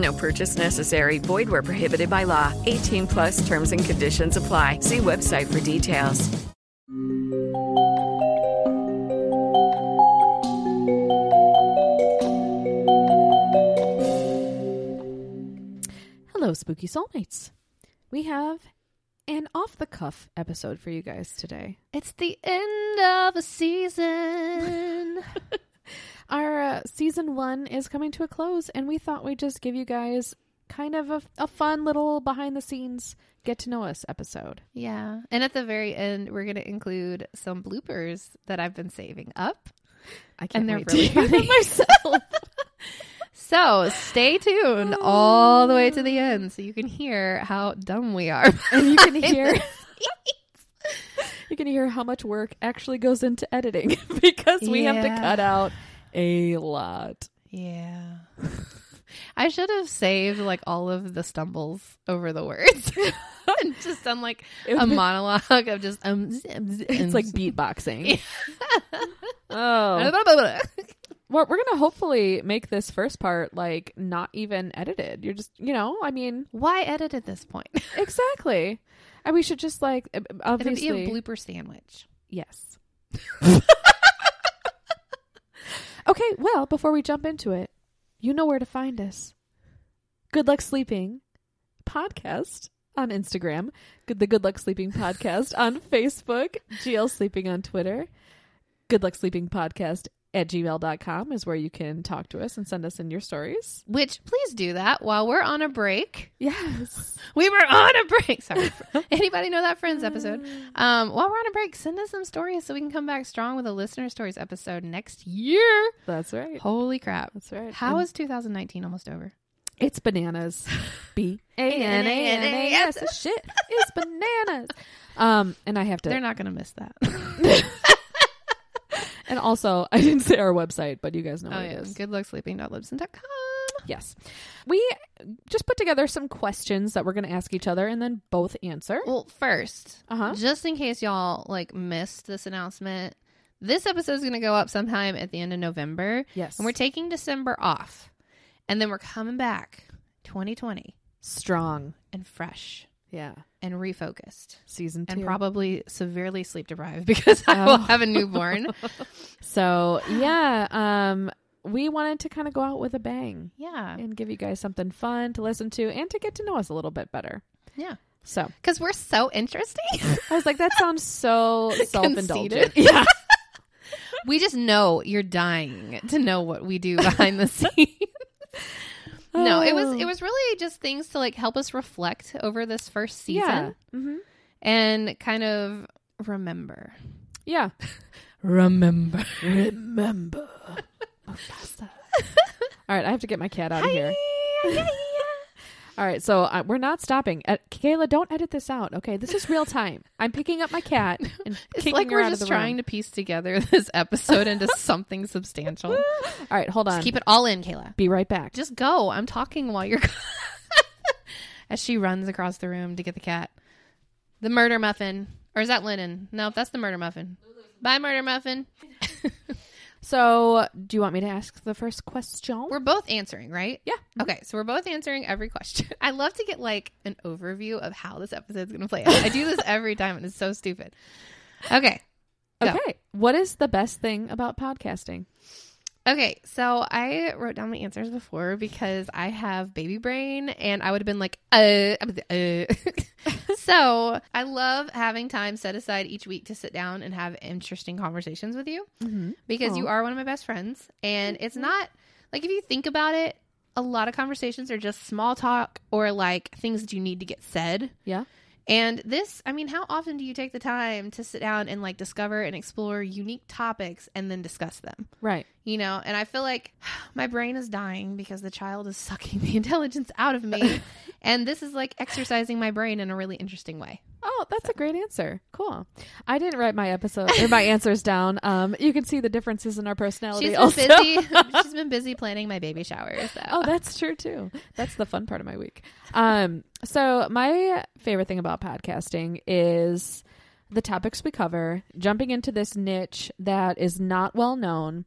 No purchase necessary. Void where prohibited by law. 18 plus terms and conditions apply. See website for details. Hello, spooky soulmates. We have an off the cuff episode for you guys today. It's the end of a season. Our uh, season one is coming to a close, and we thought we'd just give you guys kind of a, a fun little behind the scenes get to know us episode. yeah. And at the very end, we're going to include some bloopers that I've been saving up. I can't And they're really to hear funny. myself. So stay tuned all the way to the end so you can hear how dumb we are. and you can hear you can hear how much work actually goes into editing because we have to cut out a lot. Yeah. I should have saved like all of the stumbles over the words and just done like a monologue of just um It's like beatboxing. oh. Well, we're gonna hopefully make this first part like not even edited. You're just, you know, I mean, Why edit at this point? exactly. And we should just like uh, It'll obviously be a blooper sandwich. yes. Okay, well, before we jump into it, you know where to find us. Good Luck Sleeping podcast on Instagram, Good the Good Luck Sleeping podcast on Facebook, GL Sleeping on Twitter, Good Luck Sleeping podcast at gmail.com is where you can talk to us and send us in your stories. Which please do that while we're on a break. Yes. We were on a break. Sorry. Anybody know that Friends episode? Um, while we're on a break, send us some stories so we can come back strong with a listener stories episode next year. That's right. Holy crap. That's right. How And is 2019 almost over? it's bananas? B A N A N A S. Shit, it's bananas. Um, and I have to. They're not going to miss that. And also, I didn't say our website, but you guys know oh, what yeah. it is. Goodlucksleeping.libsyn.com. Yes, we just put together some questions that we're going to ask each other, and then both answer. Well, first, Uh huh. just in case y'all like missed this announcement, this episode is going to go up sometime at the end of November. Yes, And we're taking December off. And then we're coming back 2020 strong. and fresh Yeah, and refocused season two. and probably severely sleep deprived because I will Oh. have a newborn. so yeah, um, we wanted to kind of go out with a bang yeah. and give you guys something fun to listen to and to get to know us a little bit better. Yeah. So Because we're so interesting. I was like, that sounds so self indulgent. Yeah. we just know you're dying to know what we do behind the scenes. No, it was it was really just things to like help us reflect over this first season Yeah. hmm and kind of remember. Yeah. Remember. Remember. All right, I have to get my cat out of here. All right, so uh, we're not stopping. Uh, Kayla, don't edit this out. Okay, this is real time. I'm picking up my cat and It's kicking like her we're out just the room. trying to piece together this episode into something substantial. All right, hold on. Just keep it all in, Kayla. Be right back. Just go. I'm talking while you're as she runs across the room to get the cat. The murder muffin. Or is that linen? No, that's the murder muffin. Bye, murder muffin. So, do you want me to ask the first question? We're both answering, right? Yeah. Mm-hmm. Okay, so we're both answering every question. I love to get like an overview of how this episode's going to play out. I do this every time and it's so stupid. Okay. Go. Okay. What is the best thing about podcasting? Okay, so I wrote down my answers before because I have baby brain and I would have been like, uh, uh. so I love having time set aside each week to sit down and have interesting conversations with you Mm-hmm. because you are one of my best friends. And it's not like if you think about it, a lot of conversations are just small talk or like things that you need to get said. Yeah. And this, I mean, how often do you take the time to sit down and like discover and explore unique topics and then discuss them? Right. You know, and I feel like my brain is dying because the child is sucking the intelligence out of me. and this is like exercising my brain in a really interesting way. Oh, that's a great answer. Cool. I didn't write my episode or my answers down. Um, you can see the differences in our personality. She's been also. busy. She's been busy planning my baby shower. So. Oh, that's true too. That's the fun part of my week. Um, so my favorite thing about podcasting is the topics we cover, jumping into this niche that is not well known,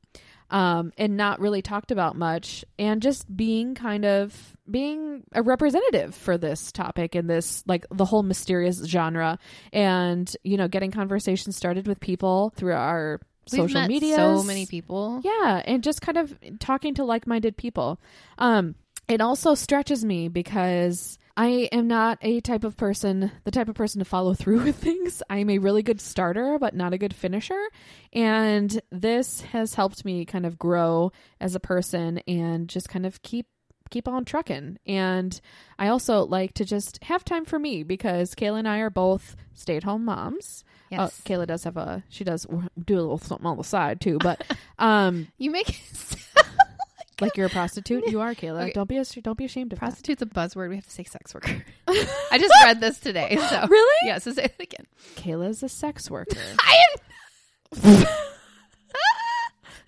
um, and not really talked about much, and just being kind of being a representative for this topic and this like the whole mysterious genre, and you know, getting conversations started with people through our social media. So many people. Yeah, and just kind of talking to like-minded people. Um, it also stretches me because I am not a type of person, the type of person to follow through with things. I'm a really good starter, but not a good finisher. And this has helped me kind of grow as a person and just kind of keep keep on trucking. And I also like to just have time for me because Kayla and I are both stay-at-home moms. Yes. Uh, Kayla does have a she does do a little something on the side too, but um You make it like you're a prostitute. You are Kayla. Okay. Don't be a, don't be ashamed of that. prostitute's a buzzword. We have to say sex worker. I just read this today. So Really? Yeah. So say it again. Kayla's a sex worker. I am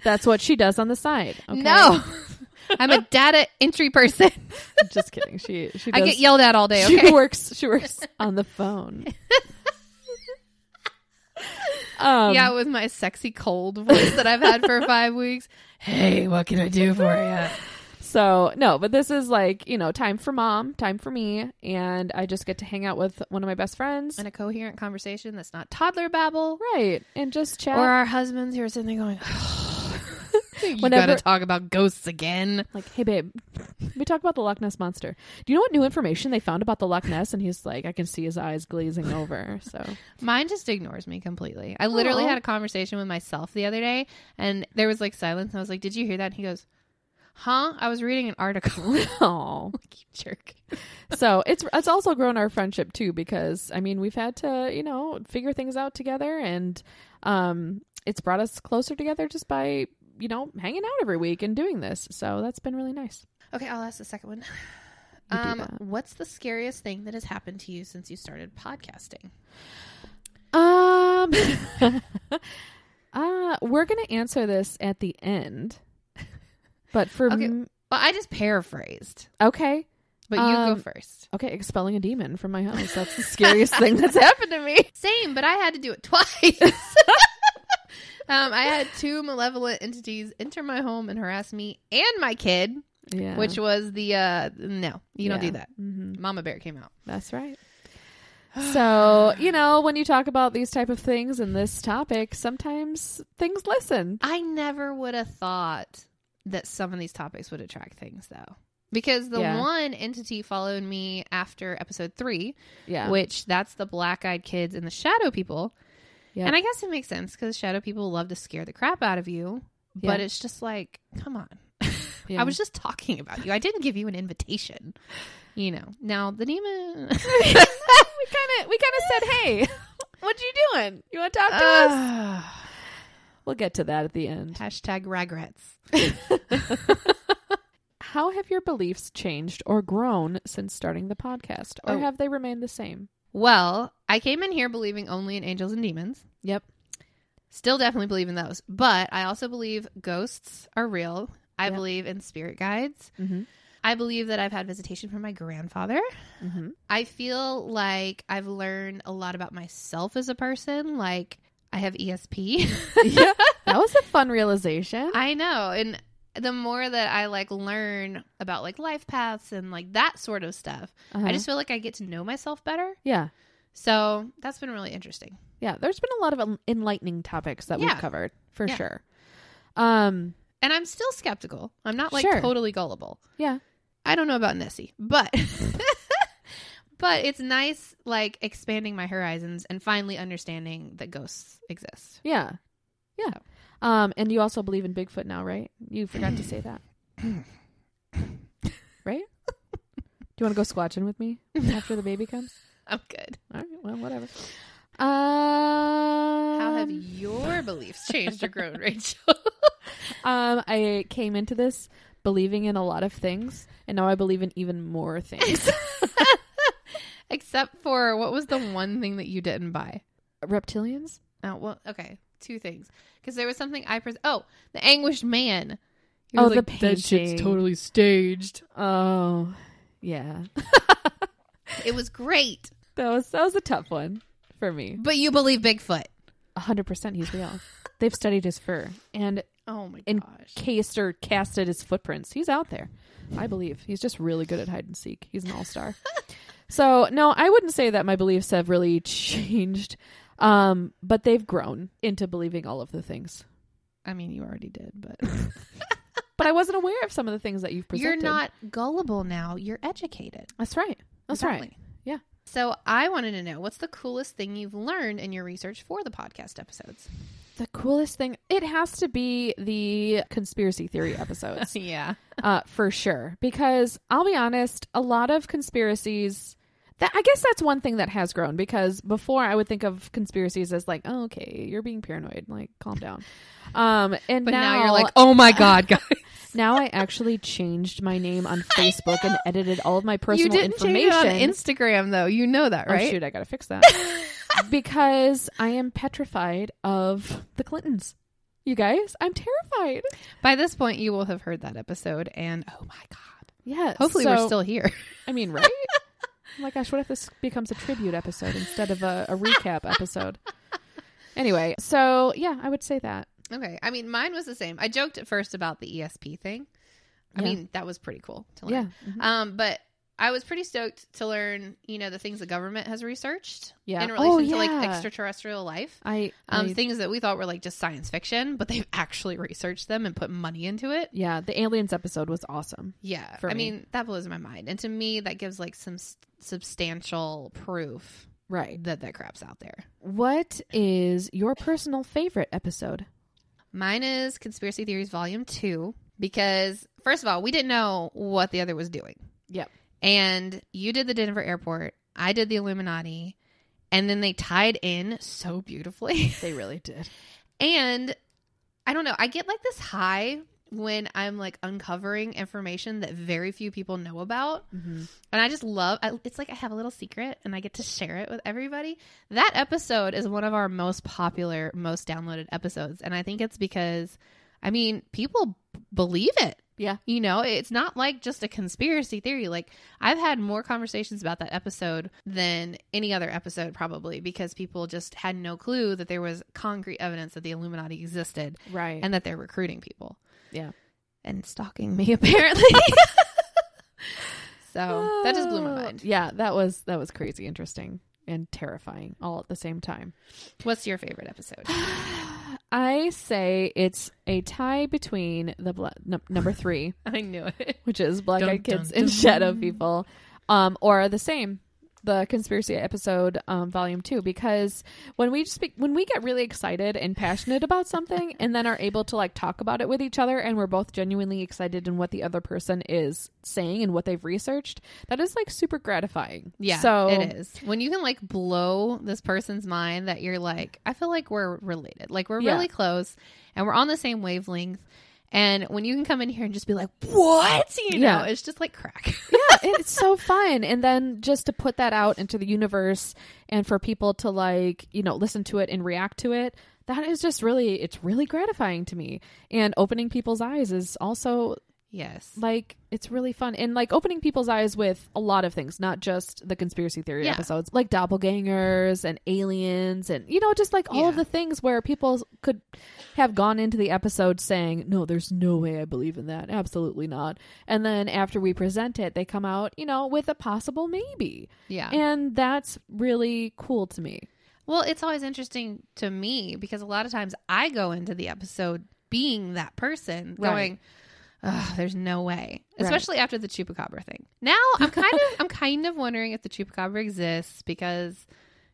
That's what she does on the side. Okay? no. I'm a data entry person. just kidding. She she I get yelled at all day. She Okay. works she works on the phone. Um, yeah, with my sexy cold voice that I've had for five weeks. Hey, what can I do for you? So no, but this is like you know time for mom, time for me, and I just get to hang out with one of my best friends, And a coherent conversation that's not toddler babble. right? And just chat. Or our husbands who are sitting there going, you Whenever- gotta talk about ghosts again. like, hey babe, we talk about the Loch Ness monster. Do you know what new information they found about the Loch Ness? And he's like, I can see his eyes glazing over. So Mine just ignores me completely. I literally Aw. had a conversation with myself the other day and there was like silence. And I was like, Did you hear that? And he goes, Huh? I was reading an article. oh. you jerk. so it's it's also grown our friendship too because I mean we've had to you know figure things out together and um it's brought us closer together just by you know hanging out every week and doing this so that's been really nice. Okay, I'll ask the second one. You Um, what's the scariest thing that has happened to you since you started podcasting? Um, uh, we're gonna answer this at the end, but for Okay. m- Well, I just paraphrased, okay, but you Um, go first. okay, expelling a demon from my house. That's the scariest thing that's happened to me. Same, but I had to do it twice. um, I had two malevolent entities enter my home and harass me and my kid, Yeah, which was the uh no, you don't do that. hmm Mama Bear came out. That's right. So, you know, when you talk about these type of things and this topic, sometimes things listen. I never would have thought that some of these topics would attract things though. Because the Yeah. one entity followed me after episode three, Yeah. which that's the black eyed kids and the shadow people. Yeah. And I guess it makes sense because shadow people love to scare the crap out of you. But it's just like, come on. Yeah. I was just talking about you. I didn't give you an invitation. You know. Now the demon we kind of we kind of said, "Hey, what you doing? You want to talk to us?" Ah, We'll get to that at the end. hashtag regrets. How have your beliefs changed or grown since starting the podcast, or Oh. have they remained the same? Well, I came in here believing only in angels and demons. Yep. Still definitely believe in those. But I also believe ghosts are real. I Yep. believe in spirit guides. Mm-hmm. I believe that I've had visitation from my grandfather. Mm-hmm. I feel like I've learned a lot about myself as a person. Like I have ESP. yeah, that was a fun realization. I know. And the more that I like learn about like life paths and like that sort of stuff, Uh-huh. I just feel like I get to know myself better. yeah, So that's been really interesting. yeah. There's been a lot of enlightening topics that Yeah. we've covered for Yeah. sure. Um, And I'm still skeptical. I'm not like Sure. totally gullible. Yeah. I don't know about Nessie, but but it's nice like expanding my horizons and finally understanding that ghosts exist. Yeah. Yeah. Um, and you also believe in Bigfoot now, right? You forgot to say that. right? Do you want to go squatching with me after the baby comes? I'm good. All right, well, whatever. Um, How have your beliefs changed or grown, Rachel? um, I came into this believing in a lot of things, and now I believe in even more things. Except for what was the one thing that you didn't buy? Reptilians? Oh, well, okay. Two things. Because there was something I pres- Oh, the anguished man. He Oh, was the like, that shit's totally staged. Oh, yeah. It was great. That was that was a tough one for me. But you believe Bigfoot. hundred percent, he's real. They've studied his fur and Oh my gosh. cased or casted his footprints. He's out there. I believe he's just really good at hide and seek. He's an all star. so no, I wouldn't say that my beliefs have really changed, um, but they've grown into believing all of the things. I mean, you already did, but But I wasn't aware of some of the things that you've presented. you're not gullible now. You're educated. That's right. That's right. Yeah. So I wanted to know what's the coolest thing you've learned in your research for the podcast episodes? The coolest thing it has to be the conspiracy theory episodes. yeah. uh, for sure. Because I'll be honest, a lot of conspiracies. That I guess that's one thing that has grown because before I would think of conspiracies as like, oh, okay, you're being paranoid, like calm down. Um, and But now, now, you're like, oh my god, guys. now I actually changed my name on Facebook and edited all of my you personal didn't change information. it on Instagram though. You know that, Oh right? shoot, I gotta fix that because I am petrified of the Clintons. You guys, I'm terrified. By this point, you will have heard that episode, and oh my god. Yes. Hopefully, we're still here. I mean, right? Oh my gosh, what if this becomes a tribute episode instead of a, a recap episode? Anyway, so yeah, I would say that. Okay. I mean, mine was the same. I joked at first about the ESP thing. I Yeah. mean, that was pretty cool to Yeah. learn. Um, but I was pretty stoked to learn, you know, the things the government has researched Yeah. in relation Oh, to like extraterrestrial life. I, Um, I- things that we thought were like just science fiction, but they've actually researched them and put money into it. yeah, the aliens episode was awesome. Yeah. I me. mean, that blows my mind. And to me, that gives like some s- substantial proof Right. that that crap's out there. What is your personal favorite episode? Mine is Conspiracy Theories Volume 2 because, first of all, we didn't know what the other was doing. Yep. And you did the Denver airport, I did the Illuminati, and then they tied in so beautifully. They really did. and I don't know, I get like this high when I'm like uncovering information that very few people know about. Mhm. And I just love I, it's like I have a little secret and I get to share it with everybody. That episode is one of our most popular, most downloaded episodes. And I think it's because, I mean, people believe it. Yeah. You know, it's not like just a conspiracy theory. Like, I've had more conversations about that episode than any other episode, probably, because people just had no clue that there was concrete evidence that the Illuminati existed Right. and that they're recruiting people yeah. and stalking me, apparently. so that just blew my uh, mind. Yeah, that was that was crazy interesting and terrifying all at the same time. What's your favorite episode? I say it's a tie between the bla- num- number 3 I knew it. which is Black Dun, Eyed Kids dun, and dun. Shadow People, um, or the same, the conspiracy episode, um, volume two. Because when we speak, when we get really excited and passionate about something, and then are able to like talk about it with each other, and we're both genuinely excited in what the other person is saying and what they've researched, that is like super gratifying. Yeah, so it is. When you can like blow this person's mind that you're like, I feel like we're related. Like we're Yeah. really close and we're on the same wavelength. And when you can come in here and just be like, what? You know, Yeah. it's just like crack. yeah, it's so fun. And then just to put that out into the universe and for people to like, you know, listen to it and react to it, that is just really, it's really gratifying to me. And opening people's eyes is also yes. like, it's really fun. And like opening people's eyes with a lot of things, not just the conspiracy theory Yeah. episodes, like doppelgangers and aliens and, you know, just like all of the things where people could have gone into the episode saying, no, there's no way I believe in that. Absolutely not. And then after we present it, they come out, you know, with a possible maybe. Yeah. And that's really cool to me. Well, it's always interesting to me because a lot of times I go into the episode being that person, Right. going, Ugh, "There's no way." Right. Especially after the chupacabra thing. Now I'm kind of I'm kind of wondering if the chupacabra exists because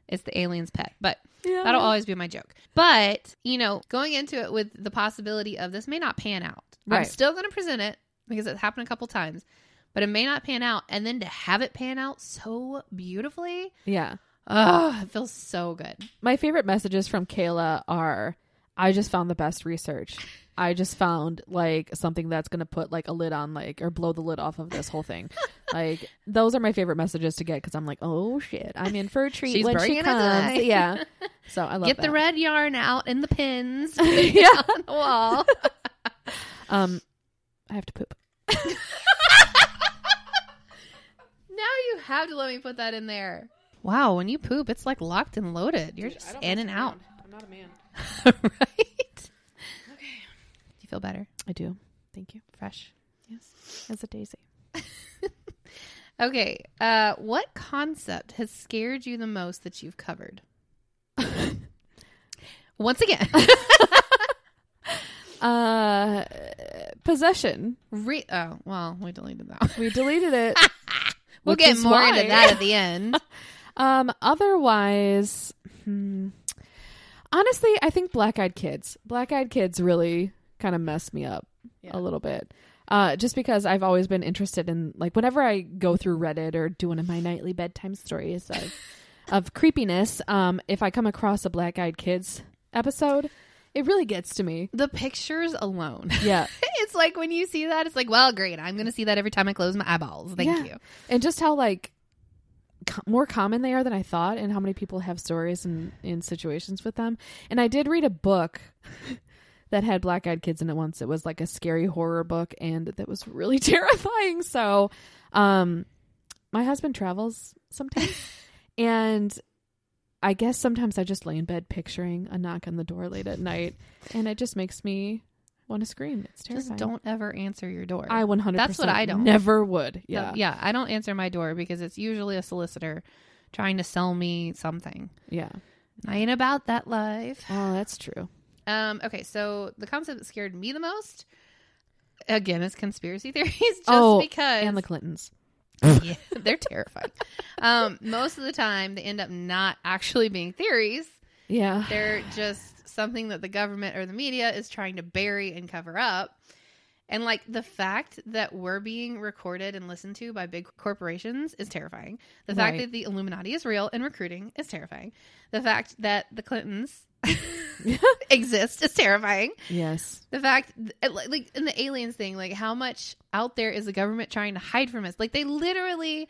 it's the alien's pet, but Yeah. that'll always be my joke. But you know, going into it with the possibility of this may not pan out. I'm still going to present it because it's happened a couple times, but it may not pan out, and then to have it pan out so beautifully. Yeah. Oh, it feels so good. My favorite messages from Kayla are I just found the best research. I just found like something that's going to put like a lid on like or blow the lid off of this whole thing. like those are my favorite messages to get cuz I'm like, "Oh shit, I'm in for a treat She's when she comes." yeah. So I love Get that. the red yarn out and the pins yeah. on the wall. Um I have to poop. now you have to let me put that in there. Wow, when you poop, it's like locked and loaded. You're just in and out. I'm not a man. right? Okay. Do you feel better? I do. Thank you. Fresh? Yes. As a daisy. Okay. Uh, what concept has scared you the most that you've covered? Once again, Uh possession. re- oh well, we deleted that. We deleted it. We'll get more why. into that at the end. Um, otherwise, hmm, honestly, I think Black Eyed Kids. Black Eyed Kids really kind of messed me up Yeah. a little bit. Uh, just because I've always been interested in like whenever I go through Reddit or do one of my nightly bedtime stories of, of creepiness, um, if I come across a Black Eyed Kids episode, it really gets to me. the pictures alone. Yeah. it's like when you see that, it's like, well, great. I'm going to see that every time I close my eyeballs. Thank Yeah. you. and just how like co- more common they are than I thought, and how many people have stories and in situations with them. And I did read a book that had black eyed kids in it once. It was like a scary horror book, and that was really terrifying. So, um, my husband travels sometimes, and I guess sometimes I just lay in bed picturing a knock on the door late at night, and it just makes me want to scream. It's terrifying. Just don't ever answer your door. I one hundred. That's what I don't. Never would. No, Yeah. yeah. I don't answer my door because it's usually a solicitor trying to sell me something. Yeah. I ain't about that life. Oh, that's true. Um, okay, so the concept that scared me the most, again, is conspiracy theories. Just oh, because and the Clintons. yeah, they're terrifying. um, most of the time, they end up not actually being theories. Yeah. They're just something that the government or the media is trying to bury and cover up. And like the fact that we're being recorded and listened to by big corporations is terrifying. The fact Right. that the Illuminati is real and recruiting is terrifying. The fact that the Clintons exist is terrifying. Yes. The fact, like like, in the aliens thing, like how much out there is the government trying to hide from us? Like they literally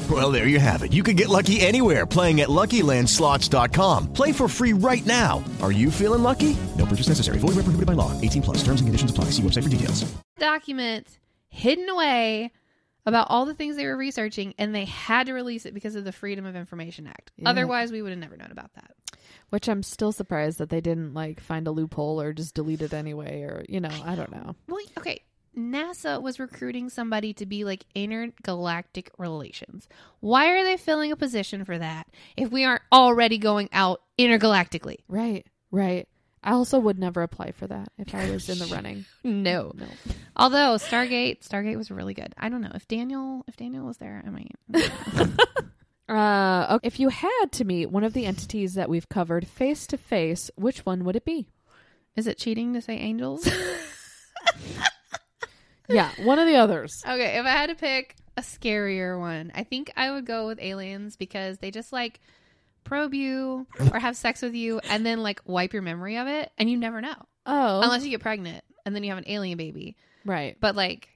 Well, there you have it. You can get lucky anywhere playing at LuckyLandSlots.com. Play for free right now. Are you feeling lucky? No purchase necessary. Void where prohibited by law. 18 plus. Terms and conditions apply. See website for details. document hidden away about all the things they were researching and they had to release it because of the Freedom of Information Act. Yeah. Otherwise, we would have never known about that. Which I'm still surprised that they didn't like find a loophole or just delete it anyway or you know, I don't know. Well, okay. NASA was recruiting somebody to be like intergalactic relations. Why are they filling a position for that if we aren't already going out intergalactically? Right. Right. I also would never apply for that if I was in the running. No. No. Although Stargate, Stargate was really good. I don't know if Daniel, if Daniel was there, I might. Uh, okay. If you had to meet one of the entities that we've covered face to face, which one would it be? Is it cheating to say angels? Yeah, one of the others. Okay, if I had to pick a scarier one, I think I would go with aliens because they just like probe you or have sex with you and then like wipe your memory of it and you never know. Oh, Unless you get pregnant and then you have an alien baby. right. But like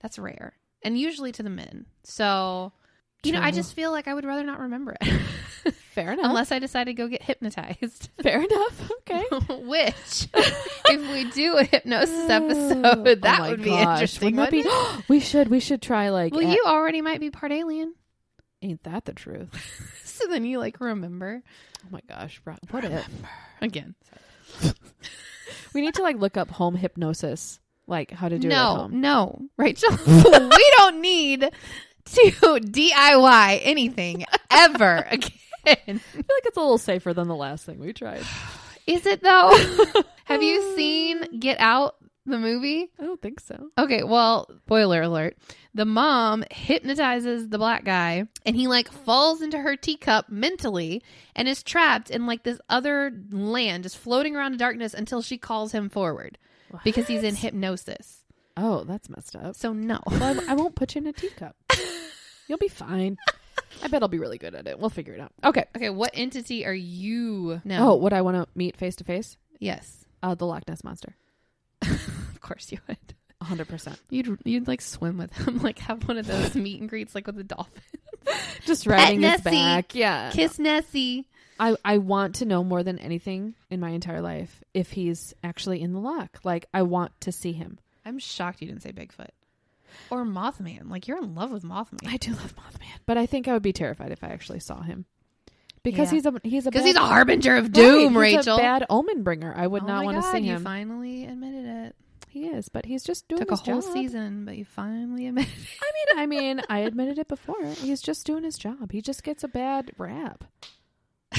that's rare. And usually to the men. So you know, I just feel like I would rather not remember it. Fair enough. Unless I decide to go get hypnotized. Fair enough. Okay. Which, if we do a hypnosis oh, episode, that Oh would be gosh, interesting. wouldn't that be- we should we should try like well, a- you already might be part alien, ain't that the truth? so then you like remember Oh my gosh, bro. what if again. we need to like look up home hypnosis, like how to do it no, no, Rachel, we don't need to DIY anything ever again. I feel like it's a little safer than the last thing we tried. Is it though? Have you seen Get Out, the movie? I don't think so. Okay, well, spoiler alert. The mom hypnotizes the black guy and he like falls into her teacup mentally and is trapped in like this other land just floating around in darkness until she calls him forward because he's in hypnosis. Oh, that's messed up. So no. Well, I won't put you in a teacup. You'll be fine. I bet I'll be really good at it. We'll figure it out. Okay. Okay, what entity are you now? Oh, would I want to meet face to face? yes. Uh, the Loch Ness monster. Of course you would. hundred percent. You'd you'd like swim with him, like have one of those meet and greets like with a dolphin. Just riding his Nessie. back. Yeah. Kiss Nessie. I, I want to know more than anything in my entire life if he's actually in the loch. Like I want to see him. I'm shocked you didn't say Bigfoot. Or Mothman. Like you're in love with Mothman. I do love Mothman, but I think I would be terrified if I actually saw him. Because Yeah. he's a he's a Because bad- he's a harbinger of Right, doom, he's Rachel. a bad omen bringer. I would Oh not my want to God, see You him. finally admitted it. he is, but he's just doing Took a his whole job. season, but you finally admitted it. I mean, I mean, I admitted it before. He's just doing his job. He just gets a bad rap.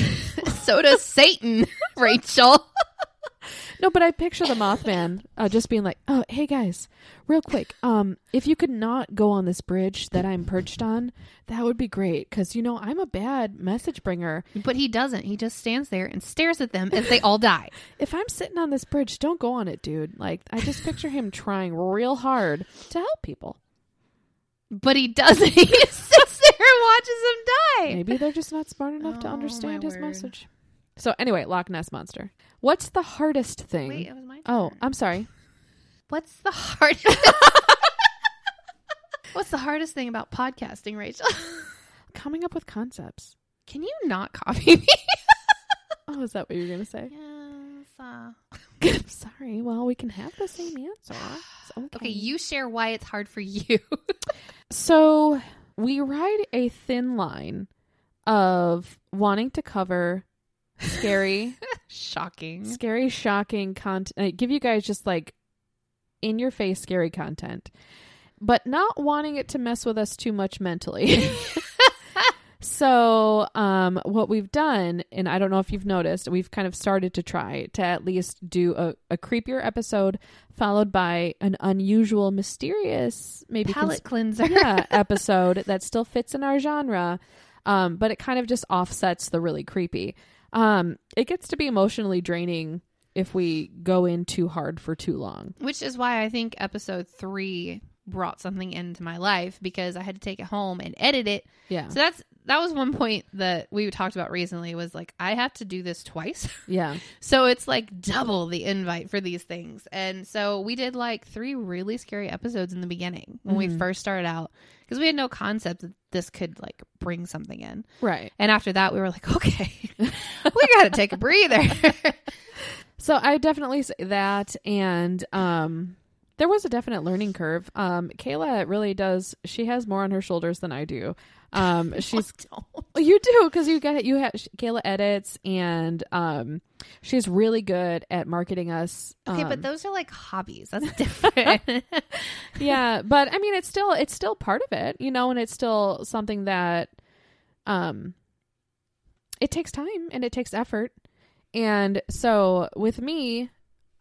so does Satan, Rachel. No, but I picture the Mothman uh, just being like, "Oh, hey guys, real quick, um, if you could not go on this bridge that I'm perched on, that would be great. Because you know I'm a bad message bringer. But he doesn't. He just stands there and stares at them as they all die. If I'm sitting on this bridge, don't go on it, dude. Like I just picture him trying real hard to help people. But he doesn't. He just sits there and watches them die. Maybe they're just not smart enough to Oh, understand his word. message. So anyway, Loch Ness monster. What's the hardest thing? Wait, it was my turn. oh, I'm sorry. What's the hardest? What's the hardest thing about podcasting, Rachel? Coming up with concepts. Can you not copy me? Oh, is that what you're gonna say? yes. Uh, I'm sorry. Well, we can have the same answer. Okay. okay, you share why it's hard for you. So we ride a thin line of wanting to cover scary, Shocking. scary, shocking content. Uh, give you guys just like in your face scary content, but not wanting it to mess with us too much mentally. so, um, what we've done, and I don't know if you've noticed, we've kind of started to try to at least do a, a creepier episode followed by an unusual, mysterious, maybe Palate cleanser. yeah, episode that still fits in our genre, um, but it kind of just offsets the really creepy. Um, it gets to be emotionally draining if we go in too hard for too long. Which is why I think episode three brought something into my life because I had to take it home and edit it. Yeah. So that's that was one point that we talked about recently was like I have to do this twice. Yeah. so it's like double the invite for these things. And so we did like three really scary episodes in the beginning when we Mhm. first started out because we had no concept that this could like bring something in. Right. And after that we were like, okay, we got to take a breather. So I definitely say that, and um, there was a definite learning curve. Um, Kayla really does. She has more on her shoulders than I do. Um, she's Well, you do because you get you have Kayla edits, and um, she's really good at marketing us. okay, um, but those are like hobbies. That's different. yeah, but I mean, it's still it's still part of it, you know, and it's still something that, um, it takes time and it takes effort, and so with me,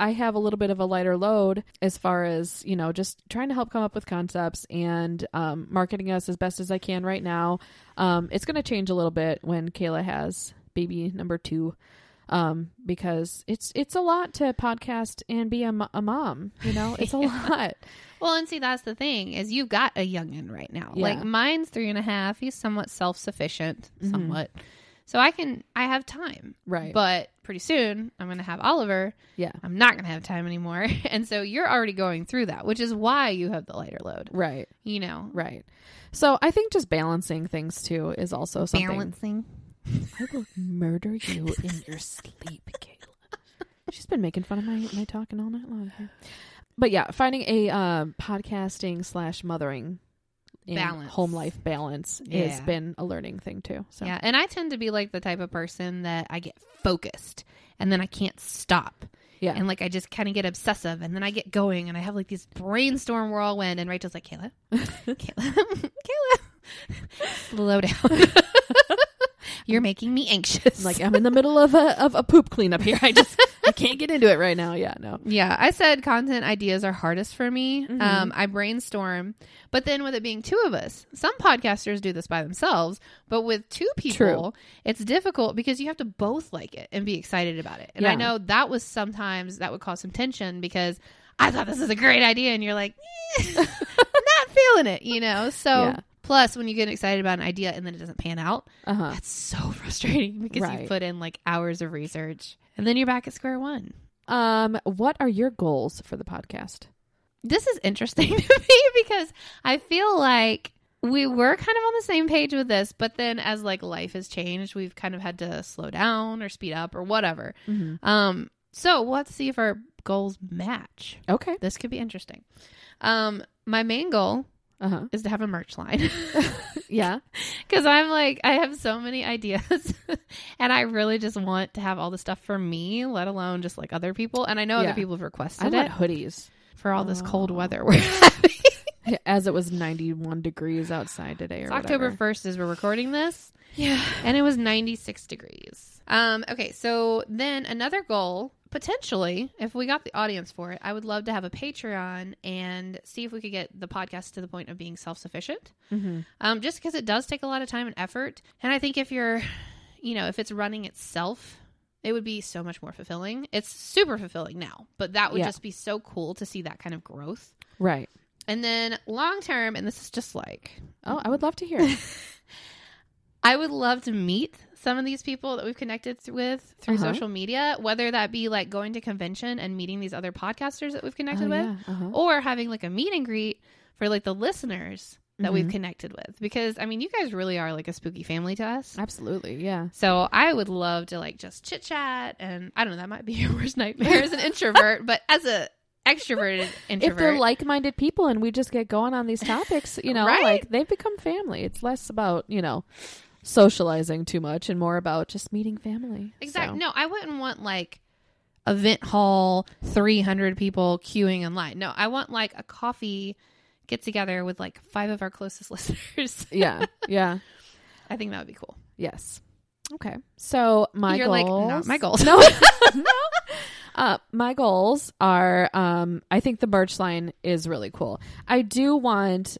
I have a little bit of a lighter load as far as you know, just trying to help come up with concepts and um, marketing us as best as I can right now. Um, it's going to change a little bit when Kayla has baby number two. Um, because it's it's a lot to podcast and be a, a mom, you know, it's a lot. Well, and see, that's the thing is you've got a youngin right now. Yeah. Like mine's three and a half. He's somewhat self sufficient, Mhm. somewhat. So I can I have time. Right. But pretty soon I'm going to have Oliver. Yeah. I'm not going to have time anymore. And so you're already going through that, which is why you have the lighter load. Right. You know. Right. So I think just balancing things too is also something. Balancing. I will murder you in your sleep, Kayla. She's been making fun of my my talking all night long. But yeah, finding a um, podcasting slash mothering and Balance. home life balance has been a learning thing too. So Yeah, and I tend to be like the type of person that I get focused and then I can't stop. Yeah. And like I just kind of get obsessive and then I get going and I have like these brainstorm whirlwind and Rachel's like, Kayla, Kayla, Kayla, slow down. You're making me anxious. like I'm in the middle of a of a poop cleanup here. I just I can't get into it right now. Yeah, no. Yeah, I said content ideas are hardest for me. Mhm. Um, I brainstorm, but then with it being two of us, some podcasters do this by themselves, but with two people, it's difficult because you have to both like it and be excited about it. And I know that was sometimes that would cause some tension because I thought this is a great idea, and you're like, eh, not feeling it, you know. So. Yeah. Plus, when you get excited about an idea and then it doesn't pan out, Uh-huh. that's so frustrating because Right. you put in like hours of research and then you're back at square one. Um, what are your goals for the podcast? this is interesting to me because I feel like we were kind of on the same page with this, but then as like life has changed, we've kind of had to slow down or speed up or whatever. Mhm. Um, so let's see if our goals match. Okay. This could be interesting. Um, my main goal Uh-huh. is to have a merch line. Yeah. Because I'm like, I have so many ideas, and I really just want to have all the stuff for me, let alone just like other people. And I know Yeah. other people have I requested want it hoodies. for all this cold Oh. weather we're having. As it was 91 degrees outside today or October whatever. first as we're recording this. Yeah. and it was 96 degrees. Um, okay, so then another goal, potentially, if we got the audience for it, I would love to have a Patreon and see if we could get the podcast to the point of being self sufficient. Mhm. Um, just because it does take a lot of time and effort. And I think if you're, you know, if it's running itself, it would be so much more fulfilling. It's super fulfilling now, but that would Yeah. just be so cool to see that kind of growth. Right. And then long term, and this is just like Oh, I would love to hear it. I would love to meet some of these people that we've connected th- with through Uh-huh. social media, whether that be like going to convention and meeting these other podcasters that we've connected Oh, with, yeah. Uh-huh. or having like a meet and greet for like the listeners that we've Mhm. connected with. Because I mean, you guys really are like a spooky family to us. Absolutely. Yeah. So I would love to like just chit chat, and I don't know, that might be your worst nightmare as an introvert, but as a extroverted introvert, If they're like-minded people and we just get going on these topics, you know, Right? like they've become family. It's less about, you know, socializing too much and more about just meeting family. Exactly. So- No, I wouldn't want like event hall, 300 people queuing in line. No, I want like a coffee get together with like five of our closest listeners. Yeah. Yeah. I think that would be cool. Yes. Okay. So my You're goals. like, not my goals. No. no. Uh, my goals are. Um, I think the merch line is really cool. I do want.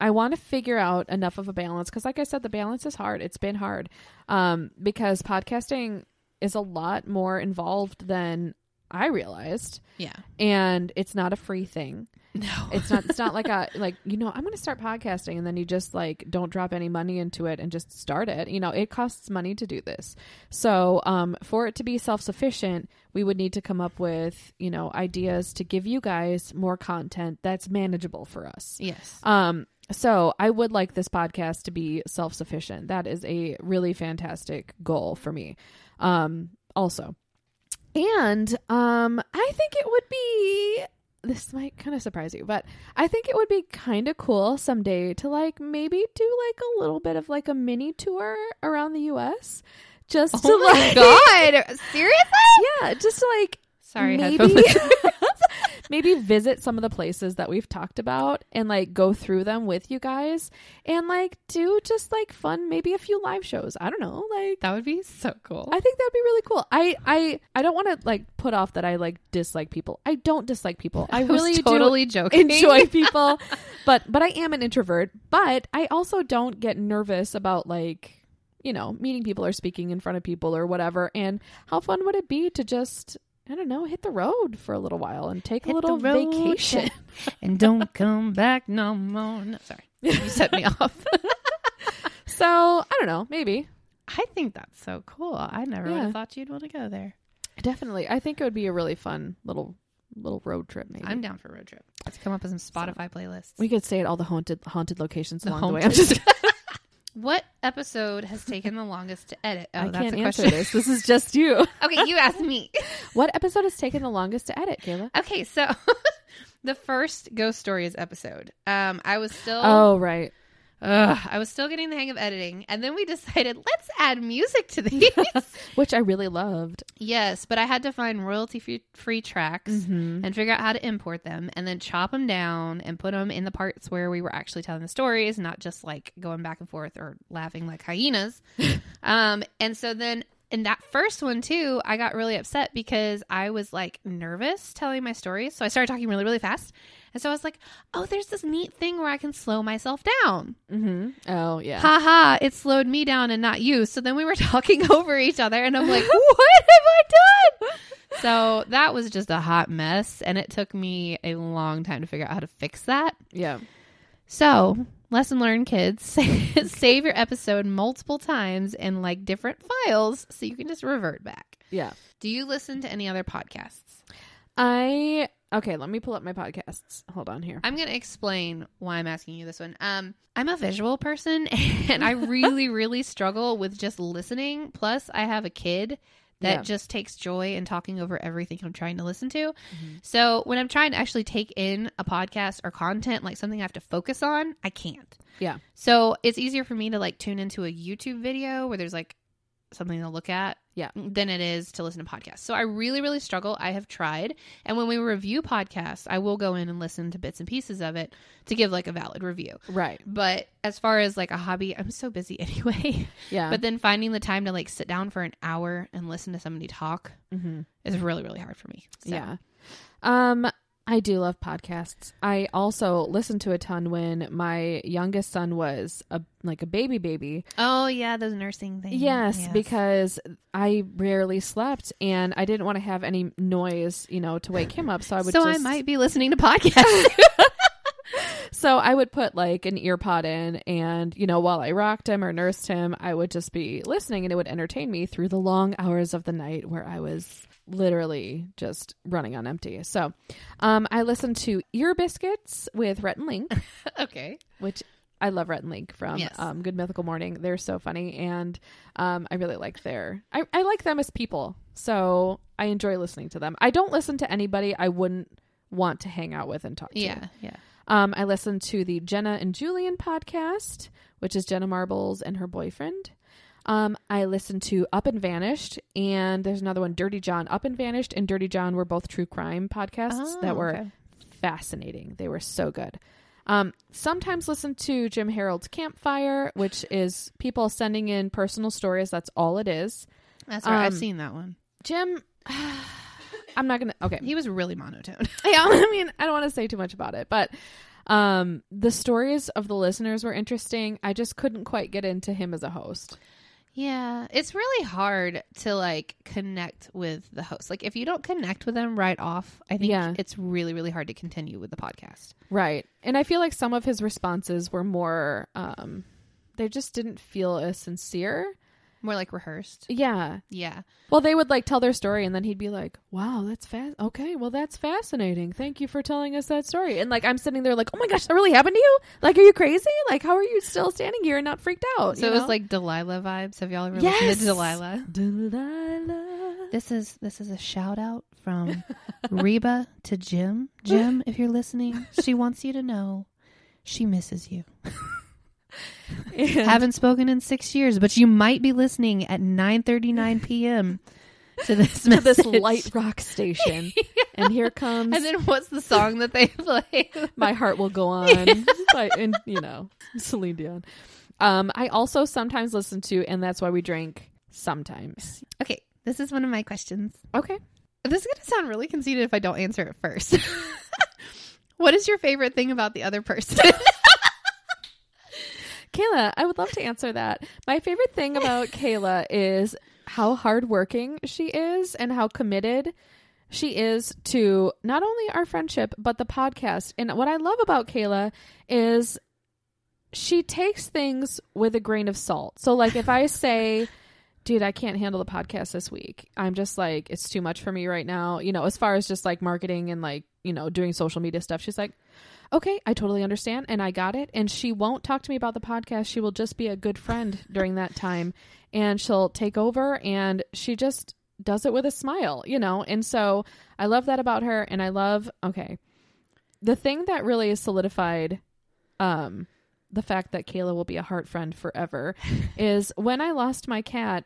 I want to figure out enough of a balance because, like I said, the balance is hard. It's been hard um, because podcasting is a lot more involved than I realized. Yeah. and it's not a free thing. No. It's not it's not like a like you know I'm going to start podcasting and then you just like don't drop any money into it and just start it. You know, it costs money to do this. So, um for it to be self-sufficient, we would need to come up with, you know, ideas to give you guys more content that's manageable for us. Yes. Um so I would like this podcast to be self-sufficient. That is a really fantastic goal for me. Um also. And um I think it would be this might kind of surprise you, but I think it would be kind of cool someday to like maybe do like a little bit of like a mini tour around the US just to Oh my like God. Seriously? Yeah, just to like Sorry, maybe. maybe visit some of the places that we've talked about and like go through them with you guys and like do just like fun maybe a few live shows. I don't know, like That would be so cool. I think that'd be really cool. I I I don't want to like put off that I like dislike people. I don't dislike people. I I really totally joking. enjoy people, but but I am an introvert. But I also don't get nervous about like you know meeting people or speaking in front of people or whatever. And how fun would it be to just I don't know hit the road for a little while and take Hit a little vacation. and don't come back no more. No, sorry. You set me off. So I don't know, maybe. I think that's so cool. I never would have thought you'd want to go there. Definitely. I think it would be a really fun little little road trip maybe. I'm down for a road trip. Let's come up with some Spotify playlists. we could stay at all the haunted haunted locations The along the way. I'm haunted- just What episode has taken the longest to edit? Oh, I that's can't a answer question. this. This is just you. okay, you asked me. What episode has taken the longest to edit, Kayla? Okay, so the first Ghost Stories episode, um, I was still Oh, right. Ugh, I was still getting the hang of editing, and then we decided let's add music to these. Which I really loved. yes, but I had to find royalty free, tracks Mhm. and figure out how to import them, and then chop them down and put them in the parts where we were actually telling the stories, not just like going back and forth or laughing like hyenas. um, and so then in that first one too, I got really upset because I was like nervous telling my stories, so I started talking really, really fast. And so I was like, "Oh, there's this neat thing where I can slow myself down." Mm-hmm. Oh, yeah. Ha ha, it slowed me down and not you. So then we were talking over each other, and I'm like, what have I done? So that was just a hot mess, and it took me a long time to figure out how to fix that. Yeah. So, lesson learned, kids save your episode multiple times in like different files so you can just revert back. Yeah. Do you listen to any other podcasts? I okay, let me pull up my podcasts. Hold on here. I'm going to explain why I'm asking you this one. Um, I'm a visual person and I really, really struggle with just listening. Plus, I have a kid that Yeah. just takes joy in talking over everything I'm trying to listen to. So when I'm trying to actually take in a podcast or content, like something I have to focus on, I can't. Yeah. So it's easier for me to like tune into a YouTube video where there's like something to look at Yeah. than it is to listen to podcasts. So I really, really struggle. I have tried. And when we review podcasts, I will go in and listen to bits and pieces of it to give like a valid review. Right. But as far as like a hobby, I'm so busy anyway. Yeah. But then finding the time to like sit down for an hour and listen to somebody talk Mhm. is really, really hard for me. So. Yeah. Um I do love podcasts. I also listened to a ton when my youngest son was a like a baby baby. Oh yeah, those nursing things. Yes, because I rarely slept and I didn't want to have any noise, you know, to wake him up. So I would so I might be listening to podcasts. So I would put like an ear pod in and, you know, while I rocked him or nursed him, I would just be listening and it would entertain me through the long hours of the night where I was literally just running on empty. So um, I listened to Ear Biscuits with Rhett and Link, okay. which I love Rhett and Link from Yes. um, Good Mythical Morning. They're so funny and um, I really like their, I, I like them as people. So I enjoy listening to them. I don't listen to anybody I wouldn't want to hang out with and talk to. Yeah, yeah. Um, I listened to the Jenna and Julien podcast, which is Jenna Marbles and her boyfriend. Um, I listened to Up and Vanished, and there's another one, Dirty John. Up and Vanished and Dirty John were both true crime podcasts Oh, that were okay. fascinating. They were so good. Um, sometimes listen to Jim Harold's Campfire, which is people sending in personal stories. That's all it is. That's right. I've Um, seen that one. Jim, I'm not gonna. Okay, He was really monotone. yeah, I mean, I don't want to say too much about it, but um the stories of the listeners were interesting. I just couldn't quite get into him as a host. Yeah, it's really hard to like connect with the host. Like if you don't connect with them right off, I think Yeah. it's really really hard to continue with the podcast. Right. And I feel like some of his responses were more um they just didn't feel as sincere. More like rehearsed. Yeah. Yeah. Well, they would like tell their story and then he'd be like, "Wow, that's fast. Okay, well that's fascinating. Thank you for telling us that story." And like I'm sitting there like, "Oh my gosh, that really happened to you? Like are you crazy? Like how are you still standing here and not freaked out?" So you it was like Delilah vibes. Have y'all ever Yes! listened to Delilah? Delilah. This is this is a shout out from Reba to Jim. Jim, if you're listening, she wants you to know she misses you. Haven't spoken in six years, but you might be listening at 9:39 p.m. to this to this light rock station. And here comes And then what's the song that they play? My Heart Will Go On by, and you know, Celine Dion. Um, I also sometimes listen to And That's Why We Drink sometimes. Okay, this is one of my questions. Okay. This is going to sound really conceited if I don't answer it first. what is your favorite thing about the other person? Kayla, I would love to answer that. My favorite thing about Kayla is how hardworking she is and how committed she is to not only our friendship, but the podcast. And what I love about Kayla is she takes things with a grain of salt. So, like, if I say, dude, I can't handle the podcast this week. I'm just like, it's too much for me right now. You know, as far as just like marketing and like, you know, doing social media stuff, she's like, okay, I totally understand. And I got it. And she won't talk to me about the podcast. She will just be a good friend during that time. And she'll take over and she just does it with a smile, you know? And so I love that about her. And I love, okay, the thing that really is solidified, um, the fact that Kayla will be a heart friend forever is when I lost my cat,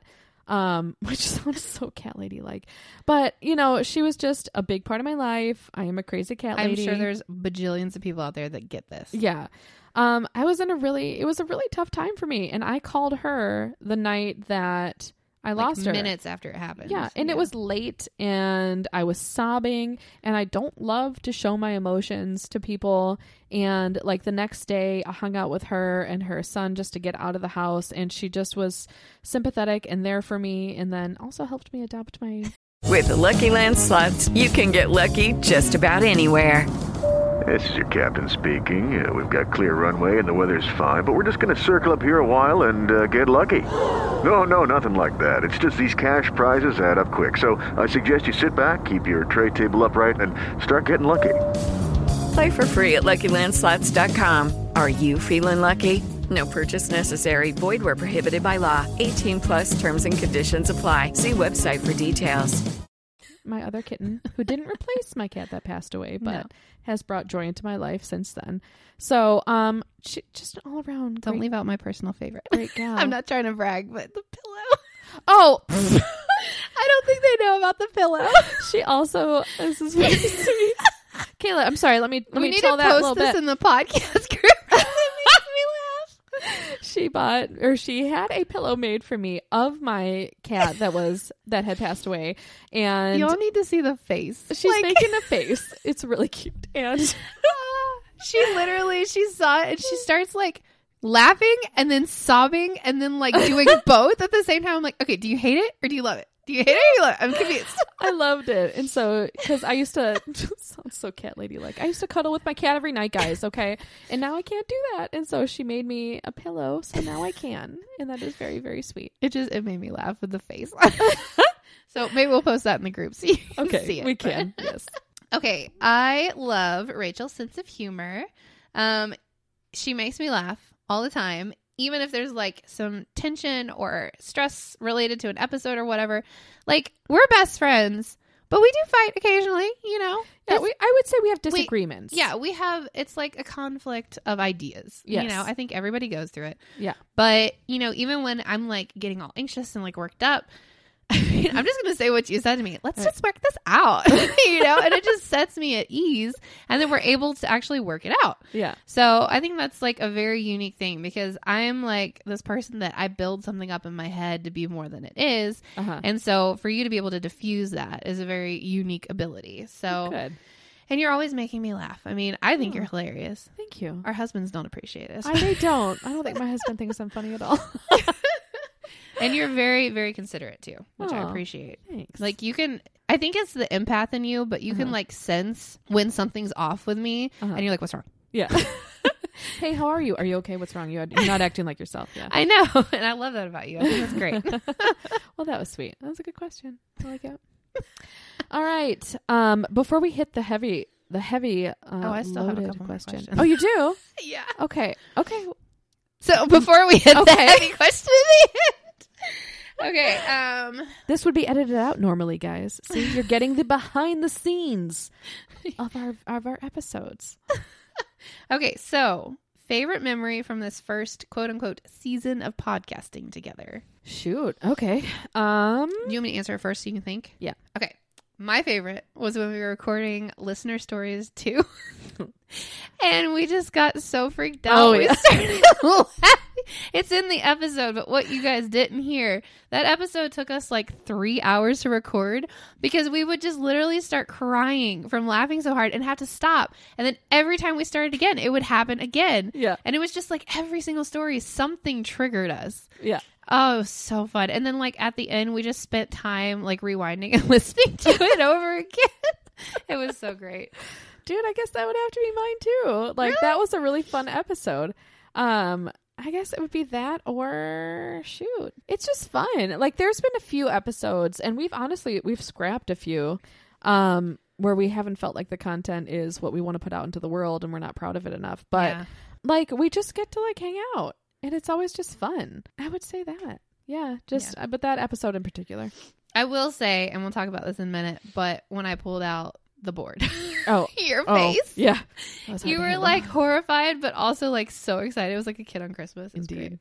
um, which sounds so cat lady like, but you know, she was just a big part of my life. I am a crazy cat I'm sure there's bajillions of people out there that get this. Yeah. Um, I was in a really, it was a really tough time for me. And I called her the night that I Like lost her. minutes after it happened. Yeah, and it was late and I was sobbing and I don't love to show my emotions to people and like the next day I hung out with her and her son just to get out of the house and she just was sympathetic and there for me and then also helped me adopt my With the Lucky Land slots, you can get lucky just about anywhere. This is your captain speaking. Uh, we've got clear runway and the weather's fine, but we're just going to circle up here a while and uh, get lucky. No, no, nothing like that. It's just these cash prizes add up quick. So I suggest you sit back, keep your tray table upright, and start getting lucky. Play for free at LuckyLandSlots.com. Are you feeling lucky? No purchase necessary. Void where prohibited by law. 18 plus terms and conditions apply. See website for details. my other kitten who didn't replace my cat that passed away but No. Has brought joy into my life since then. So, um she just all around Don't great, leave out my personal favorite. great gal. I'm not trying to brag, but the pillow. Oh, I don't think they know about the pillow. she also this is very sweet. Kayla, I'm sorry. Let me let we me need tell to that post little this bit. in the podcast group. it makes me laugh. she bought or she had a pillow made for me of my cat that was that had passed away, and You all need to see the face. she's Like- making a face. It's really cute, and she literally she saw it and she starts like laughing and then sobbing and then like doing both at the same time. I'm like, okay, do you hate it or do you love it? Do you hate it or you love? I'm confused. I loved it. And so, because I used to sounds so cat lady like, I used to cuddle with my cat every night, guys. Okay, and now I can't do that. And so she made me a pillow, so now I can, and that is very very sweet. It just it made me laugh with the face. so maybe we'll post that in the group can Okay, see it. we But- can. Yes. Okay, I love Rachel's sense of humor. Um, she makes me laugh all the time, even if there's like some tension or stress related to an episode or whatever. Like we're best friends, but we do fight occasionally. You know, Yeah, we, I would say we have we- disagreements. yeah, we have. It's like a conflict of ideas. You know, I think everybody goes through it. Yeah. But, you know, even when I'm like getting all anxious and like worked up, I mean, I'm just going to say what you said to me. Let's just work this out, you know, and it just sets me at ease. And then we're able to actually work it out. Yeah. So I think that's like a very unique thing because I am like this person that I build something up in my head to be more than it is. Uh-huh. And so for you to be able to diffuse that is a very unique ability. So, Good. and you're always making me laugh. I mean, I think you're hilarious. Thank you. Our husbands don't appreciate it. I they don't. I don't think my husband thinks I'm funny at all. And you're very very considerate too which i appreciate thanks. like you can i think it's the empath in you but you can Uh-huh. like sense when something's off with me Uh-huh. and you're like what's wrong Yeah. hey, how are you? Are you okay? What's wrong? You you're not acting like yourself. Yeah. i know and i love that about you i think that's great well, that was sweet. That was a good question. I like it. All right. Um, before we hit the heavy, the heavy, uh, Oh, I still have a couple more question. questions. Oh, you do? yeah Okay. Okay. so before we hit the Okay. heavy question at the end okay um This would be edited out normally, guys. See, you're getting the behind the scenes of our of our episodes. okay so favorite memory from this first quote unquote season of podcasting together Shoot. Okay. Um. Do you want me to answer it first so you can think? Yeah. Okay. My favorite was when we were recording listener stories too. and we just got so freaked out. Oh, we yeah. started laughing. It's in the episode, but what you guys didn't hear, that episode took us like three hours to record because we would just literally start crying from laughing so hard and have to stop. And then every time we started again, it would happen again. Yeah. And it was just like every single story, something triggered us. Yeah. Oh, so fun. And then like at the end we just spent time like rewinding and listening to it over again. it was so great. Dude, I guess that would have to be mine too. Like that was a really fun episode. Um I guess it would be that or shoot. It's just fun. Like there's been a few episodes and we've honestly we've scrapped a few um where we haven't felt like the content is what we want to put out into the world and we're not proud of it enough. But Yeah. like we just get to like hang out and it's always just fun. I would say that. Yeah, just uh, but that episode in particular. I will say, and we'll talk about this in a minute, but when I pulled out the board, Oh, your oh, face, yeah. That was hard you were like horrified, but also like so excited. It was like a kid on Christmas. It was great. Indeed.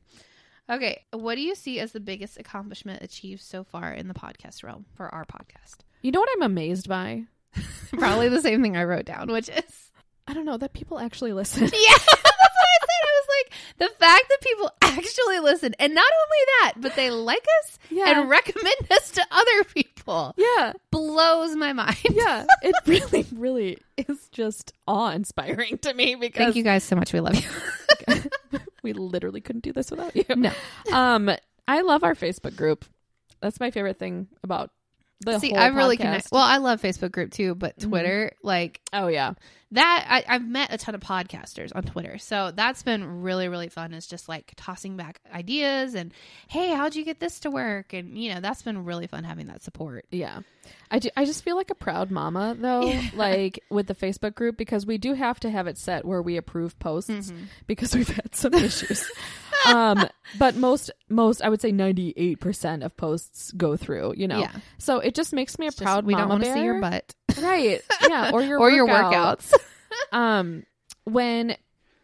Okay, what do you see as the biggest accomplishment achieved so far in the podcast realm for our podcast? You know what I'm amazed by? Probably the same thing I wrote down, which is I don't know that people actually listen. yeah, that's what I said. I was like, the fact that people actually listen, and not only that, but they like us Yeah. and recommend us to other people, Yeah. blows my mind. Yeah. It really, really is just awe inspiring to me because Thank you guys so much. We love you. we literally couldn't do this without you. No. Um, I love our Facebook group. That's my favorite thing about the See, whole I really podcast. connect. Well, I love Facebook group too, but Twitter, like Oh yeah. That, I, I've met a ton of podcasters on Twitter, so that's been really, really fun. It's just like tossing back ideas and, hey, how'd you get this to work? And you know, that's been really fun having that support. Yeah. I, do, I just feel like a proud mama though, like with the Facebook group because we do have to have it set where we approve posts Mm-hmm. because we've had some issues. um, but most most I would say ninety eight percent of posts go through. You know, Yeah. so it just makes me a It's just, proud. we don't want to see your butt right? Yeah, or your or your workouts. um when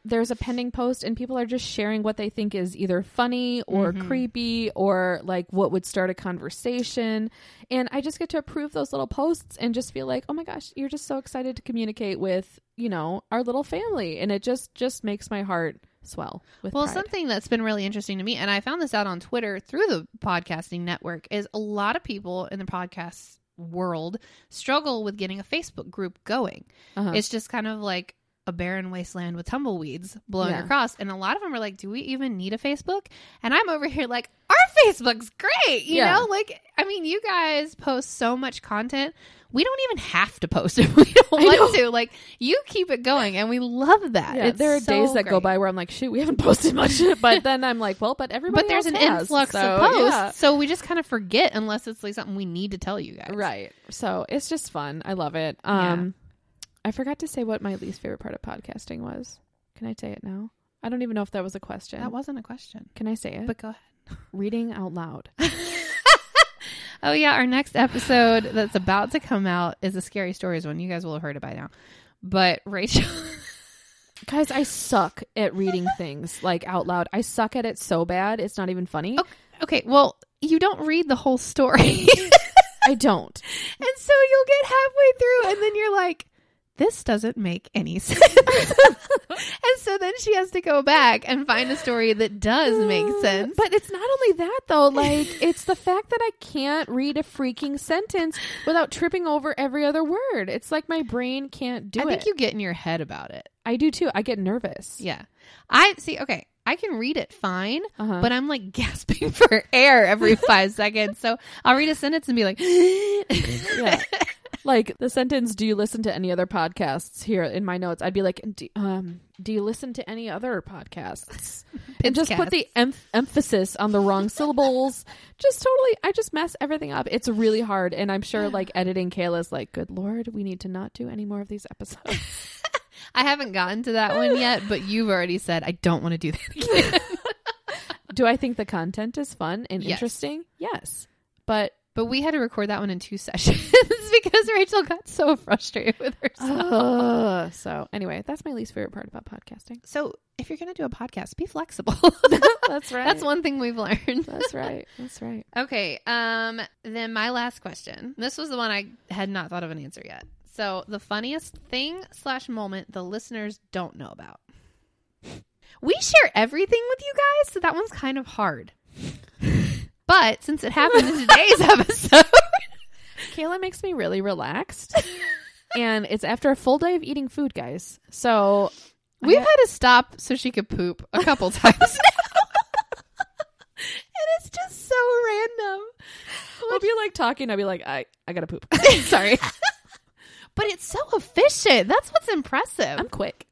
there's a pending post and people are just sharing what they think is either funny or Mm-hmm. creepy or like what would start a conversation and i just get to approve those little posts and just feel like oh my gosh you're just so excited to communicate with you know our little family and it just just makes my heart swell with Well, pride. something that's been really interesting to me, and I found this out on Twitter through the podcasting network, is a lot of people in the podcast world struggle with getting a Facebook group going. Uh-huh. It's just kind of like a barren wasteland with tumbleweeds blowing Yeah. across. And a lot of them are like, do we even need a Facebook? And I'm over here like, our Facebook's great. You Yeah. know, like, I mean, you guys post so much content. We don't even have to post if we don't I want know. to. Like, you keep it going, and we love that. yeah, there are so days that go by where I'm like, shoot, we haven't posted much, but then I'm like, well, but everybody. but there's an has, influx so, of posts, yeah. so we just kind of forget unless it's like something we need to tell you guys. Right. So it's just fun. I love it. Yeah. Um I forgot to say what my least favorite part of podcasting was. Can I say it now? I don't even know if that was a question. That wasn't a question, Can I say it? but go ahead. Reading out loud. Oh yeah, our next episode that's about to come out is a scary stories one. You guys will have heard it by now. But Rachel, Guys, I suck at reading things like out loud. I suck at it so bad. It's not even funny. okay, well, you don't read the whole story, I don't. and so you'll get halfway through, and then you're like, "This doesn't make any sense." and so then she has to go back and find a story that does make sense. But it's not only that though, like it's the fact that I can't read a freaking sentence without tripping over every other word. It's like my brain can't do I it. I think you get in your head about it. I do too. I get nervous. Yeah. I see. Okay. I can read it fine, Uh-huh. but I'm like gasping for air every five seconds. So I'll read a sentence and be like, yeah. Like the sentence, "Do you listen to any other podcasts?" Here in my notes, I'd be like, "Do, um, do you listen to any other podcasts?" and just put the em- emphasis on the wrong syllables. Just totally, I just mess everything up. It's really hard, and I'm sure like editing Kayla's like, "Good lord, we need to not do any more of these episodes." I haven't gotten to that one yet, but you've already said I don't want to do that again. do I think the content is fun and Yes. interesting? Yes, but but we had to record that one in two sessions because Rachel got so frustrated with herself. uh, so anyway, that's my least favorite part about podcasting. so if you're going to do a podcast, be flexible. That's right. That's one thing we've learned. That's right. That's right. Okay. Um. Then my last question. This was the one I had not thought of an answer yet. So the funniest thing slash moment the listeners don't know about. We share everything with you guys, so that one's kind of hard. But since it happened in today's episode, Kayla makes me really relaxed. and it's after a full day of eating food, guys. So we've had to stop so she could poop a couple times now. and it's just so random. I'll be like talking, I'll be like, I, I gotta poop. Sorry. but it's so efficient. That's what's impressive. I'm quick.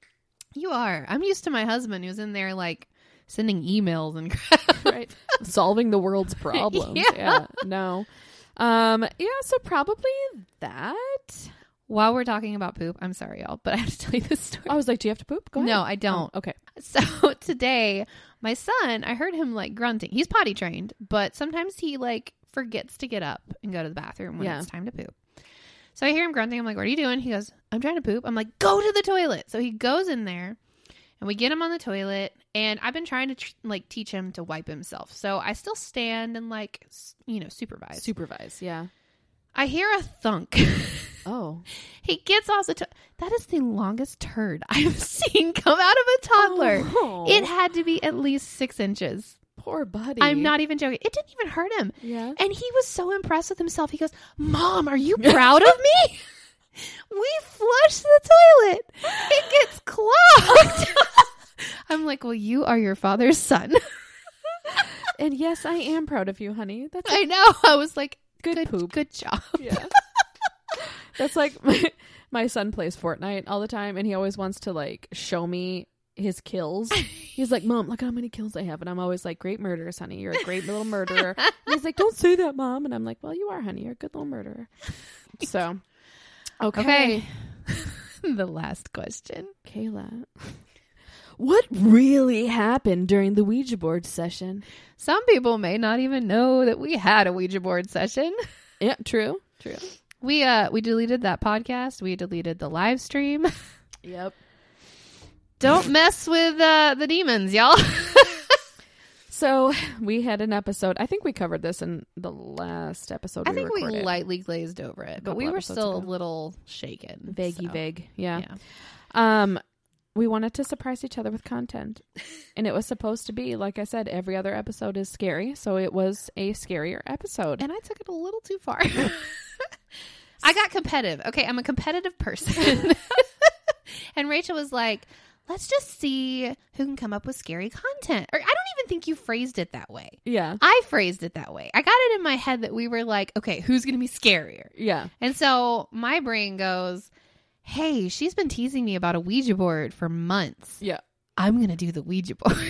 You are. I'm used to my husband who's in there like sending emails and crap. right. Solving the world's problems. Yeah. yeah. No. Um, yeah, so probably that. While we're talking about poop, I'm sorry, y'all, but I have to tell you this story. I was like, Do you have to poop? Go ahead. No, I don't. Oh, okay. So today, my son, I heard him like grunting. He's potty trained, but sometimes he like forgets to get up and go to the bathroom when Yeah. it's time to poop. So I hear him grunting. I'm like, "What are you doing?" He goes, "I'm trying to poop." I'm like, "Go to the toilet." So he goes in there, and we get him on the toilet. And I've been trying to tr- like teach him to wipe himself. So I still stand and like s- you know supervise. Supervise, yeah. I hear a thunk. Oh. He gets off the. To- that is the longest turd I have seen come out of a toddler. Oh. It had to be at least six inches. Poor buddy. I'm not even joking. It didn't even hurt him. Yeah. And he was so impressed with himself. He goes, Mom, are you proud of me? We flush the toilet. It gets clogged. I'm like, Well, you are your father's son. And yes, I am proud of you, honey. That's I know. I was like, good, Good poop. Good job. Yeah. That's like my, my son plays Fortnite all the time and he always wants to like show me his kills. He's like, Mom, look how many kills I have. And I'm always like, Great murderers, honey. You're a great little murderer. And he's like, Don't say that, Mom. And I'm like, Well, you are, honey. You're a good little murderer. So, okay. Okay. the last question. Kayla. What really happened during the Ouija board session? Some people may not even know that we had a Ouija board session. Yeah, true. True. We uh we deleted that podcast. We deleted the live stream. Yep. Don't mess with uh the demons, y'all. So we had an episode. I think we covered this in the last episode. I think we lightly glazed over it, but we were still ago. a little shaken. vaguey so, vague. Yeah. Yeah. Um, we wanted to surprise each other with content, and it was supposed to be like I said. Every other episode is scary, so it was a scarier episode. And I took it a little too far. I got competitive. Okay, I'm a competitive person. and Rachel was like, let's just see who can come up with scary content. Or I don't even think you phrased it that way. yeah, I phrased it that way. I got it in my head that we were like, okay, who's going to be scarier? yeah, And so my brain goes, hey, she's been teasing me about a Ouija board for months. yeah. I'm going to do the Ouija board.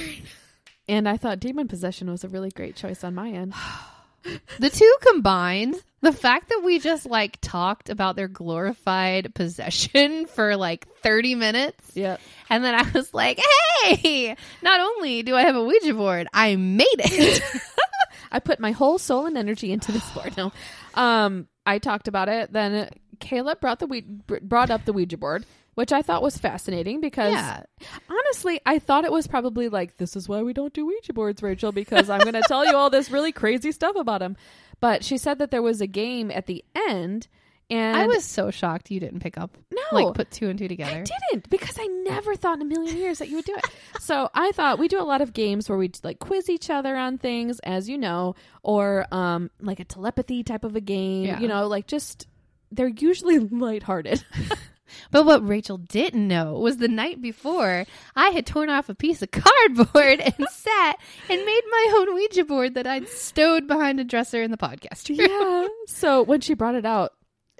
And I thought demon possession was a really great choice on my end. the two combined, the fact that we just like talked about their glorified possession for like 30 minutes. Yeah. And then I was like, hey, not only do I have a Ouija board, I made it. I put my whole soul and energy into this board. No, um, I talked about it. Then Caleb brought the we- brought up the Ouija board, which I thought was fascinating because Yeah. honestly, I thought it was probably like this is why we don't do Ouija boards, Rachel, because I'm going to tell you all this really crazy stuff about them. But she said that there was a game at the end, and I was so shocked you didn't pick up, No. like put two and two together. I didn't because I never thought in a million years that you would do it. so I thought we do a lot of games where we like quiz each other on things, as you know, or um like a telepathy type of a game. Yeah. You know, like just they're usually lighthearted. But what Rachel didn't know was the night before, I had torn off a piece of cardboard and sat and made my own Ouija board that I'd stowed behind a dresser in the podcast room. yeah. So when she brought it out,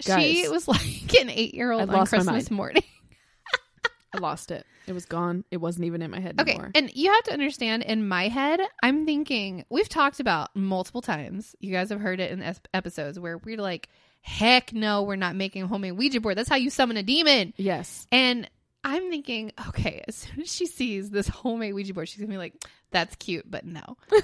guys, She was like an eight year old on Christmas morning. I lost it. It was gone. It wasn't even in my head Okay. anymore. And you have to understand, in my head, I'm thinking, we've talked about multiple times. You guys have heard it in es- episodes where we're like, heck no, we're not making a homemade Ouija board. That's how you summon a demon. yes. And I'm thinking, okay, as soon as she sees this homemade Ouija board, she's gonna be like, "That's cute," but no.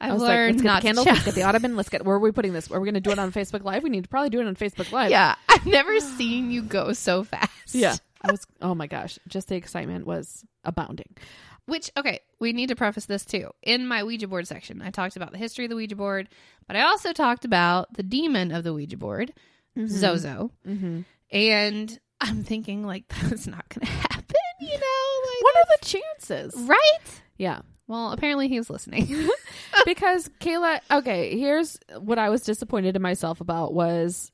I I've was like, learned let's get not the candles, to. let's get the ottoman, let's get where are we putting this? Are we gonna do it on Facebook Live? We need to probably do it on Facebook Live. yeah, I've never seen you go so fast. Yeah. I was oh my gosh. Just the excitement was abounding. Which, okay, we need to preface this too. In my Ouija board section, I talked about the history of the Ouija board, but I also talked about the demon of the Ouija board, Zozo. Mm-hmm. And I'm thinking, like, that's not going to happen, you know? Like, What are the chances? right? Yeah. Well, apparently he was listening. because Kayla, okay, here's what I was disappointed in myself about was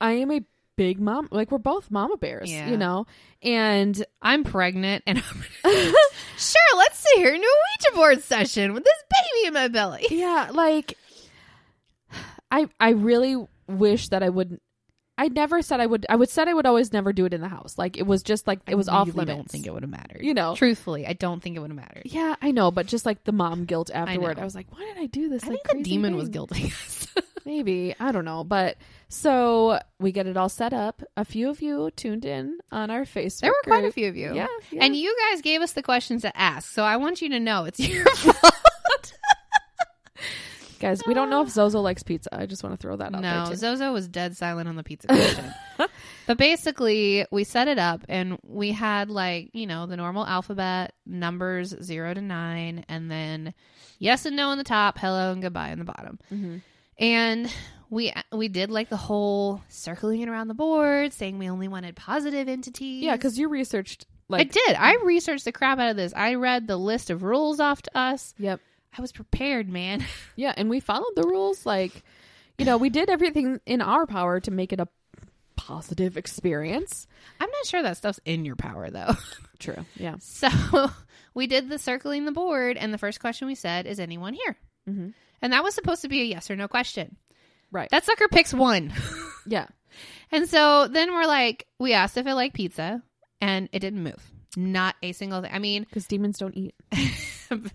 I am a big mom. Like we're both mama bears, Yeah. you know, and I'm pregnant and I'm sure, let's sit here and do a Ouija board session with this baby in my belly. yeah, like I I really wish that I wouldn't I never said I would. I would said I would always never do it in the house. Like it was just like it was off really limits. don't think it would have mattered. You know. Truthfully, I don't think it would have mattered. Yeah, I know, but just like the mom guilt afterward, know. I, was like, why did I do this? I like, think the demon was guilty. Maybe I don't know, but so we get it all set up. A few of you tuned in on our Facebook. there were quite a few of you. Yeah, yeah. And you guys gave us the questions to ask. So I want you to know it's your fault. guys, we don't know if Zozo likes pizza. I just want to throw that out No, there. Too. Zozo was dead silent on the pizza question. but basically, we set it up and we had like, you know, the normal alphabet, numbers 0 to 9, and then yes and no on the top, hello and goodbye on the bottom. Mhm. And we we did like the whole circling it around the board, saying we only wanted positive entities. Yeah, because you researched like I did. I researched the crap out of this. I read the list of rules off to us. Yep. I was prepared, man. Yeah, and we followed the rules. Like, you know, we did everything in our power to make it a positive experience. I'm not sure that stuff's in your power though. True. Yeah. So we did the circling the board, and the first question we said is anyone here? Mm-hmm. And that was supposed to be a yes or no question. Right. That sucker picks one. yeah. And so then we're like, we asked if it liked pizza, and it didn't move. Not a single thing. I mean, Because demons don't eat.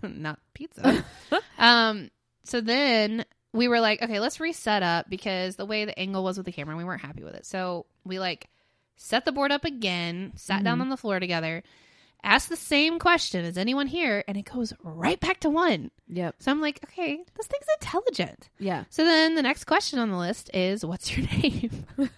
not pizza. um. So then we were like, okay, let's reset up because the way the angle was with the camera, we weren't happy with it. So we like set the board up again, sat down Mhm. on the floor together, asked the same question: as anyone here? And it goes right back to one. Yep. So I'm like, okay, this thing's intelligent. Yeah. So then the next question on the list is, what's your name?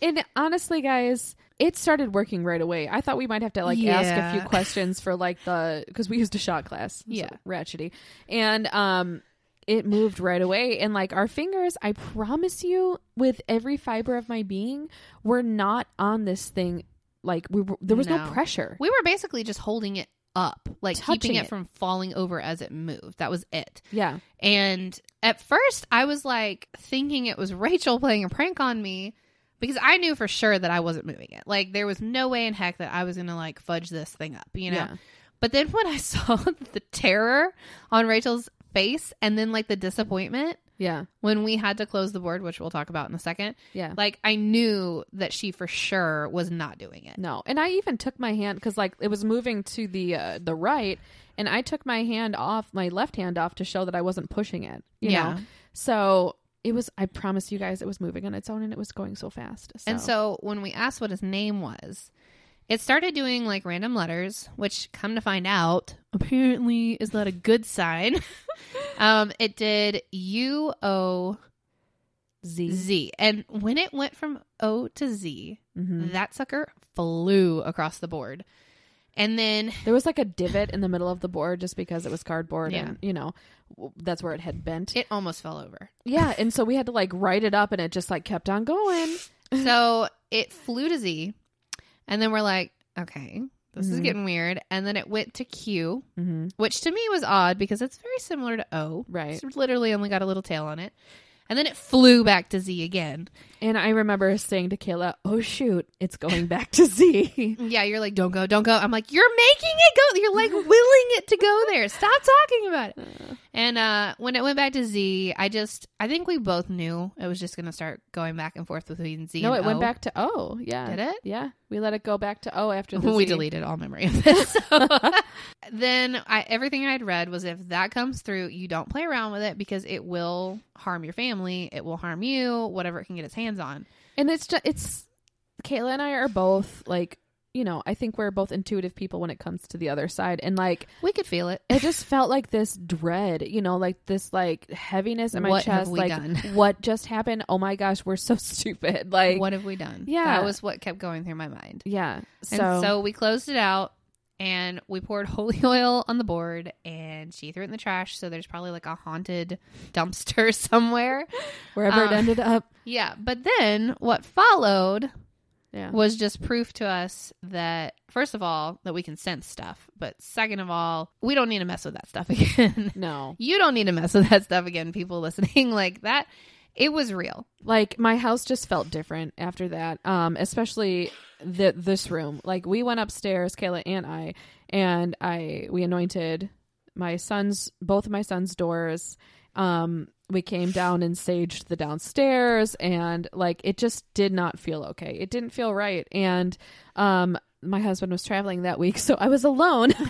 And honestly, guys, it started working right away. I thought we might have to like ask a few questions for like the because we used a shot class. so Yeah. ratchety, and um, it moved right away. And like our fingers, I promise you, with every fiber of my being, we're not on this thing. Like we were, there was no, No. pressure. We were basically just holding it up, like keeping it, it. from falling over as it moved. That was it. yeah. And at first, I was like thinking it was Rachel playing a prank on me because I knew for sure that I wasn't moving it. Like, there was no way in heck that I was going to like fudge this thing up, you know? Yeah. But then when I saw the terror on Rachel's face and then like the disappointment Yeah. when we had to close the board, which we'll talk about in a second, Yeah. like I knew that she for sure was not doing it. No, and I even took my hand because like it was moving to the uh, the right, and I took my hand off, my left hand off to show that I wasn't pushing it. You Yeah. know, so it was. I promise you guys, it was moving on its own, and it was going so fast. So. And so when we asked what his name was, it started doing like random letters, which come to find out apparently is not a good sign. um, it did U O Z. Z. And when it went from O to Z, Mhm. that sucker flew across the board. And then there was like a divot in the middle of the board just because it was cardboard, Yeah. and you know that's where it had bent. it almost fell over. yeah, and so we had to like write it up, and it just like kept on going. so it flew to Z, and then we're like, okay, this is Mhm. getting weird. And then it went to Q, Mm-hmm. which to me was odd because it's very similar to O. Right. It's literally only got a little tail on it. And then it flew back to Z again. And I remember saying to Kayla, "Oh shoot, it's going back to Z." Yeah, you're like, don't go, don't go. I'm like, you're making it go. You're like willing it to go there. Stop talking about it. And uh, when it went back to Z, I just, I think we both knew it was just going to start going back and forth between Z no, it went back to O. Yeah, Did it? Yeah, we let it go back to O after the we Z. deleted all memory of this. So, then I, everything I'd read was if that comes through, you don't play around with it because it will harm your family. It will harm you, whatever it can get its hands on. And it's just it's Kayla and I are both like you know I think we're both intuitive people when it comes to the other side, and like We could feel it. it just felt like this dread, you know, like this like heaviness in my What have chest. we like done? what just happened? Oh my gosh, we're so stupid. Like what have we done? Yeah. That was what kept going through my mind. yeah. So, and so we closed it out and we poured holy oil on the board and she threw it in the trash. So there's probably like a haunted dumpster somewhere. wherever it uh, ended up, Yeah. But then what followed yeah, was just proof to us that, first of all, that we can sense stuff. But second of all, we don't need to mess with that stuff again. no, you don't need to mess with that stuff again, people listening. Like that, it was real. like my house just felt different after that um especially the this room like we went upstairs kayla and i and i we anointed my son's both of my son's doors Um, we came down and saged the downstairs, and like it just did not feel okay. It didn't feel right, and um, my husband was traveling that week, so I was alone.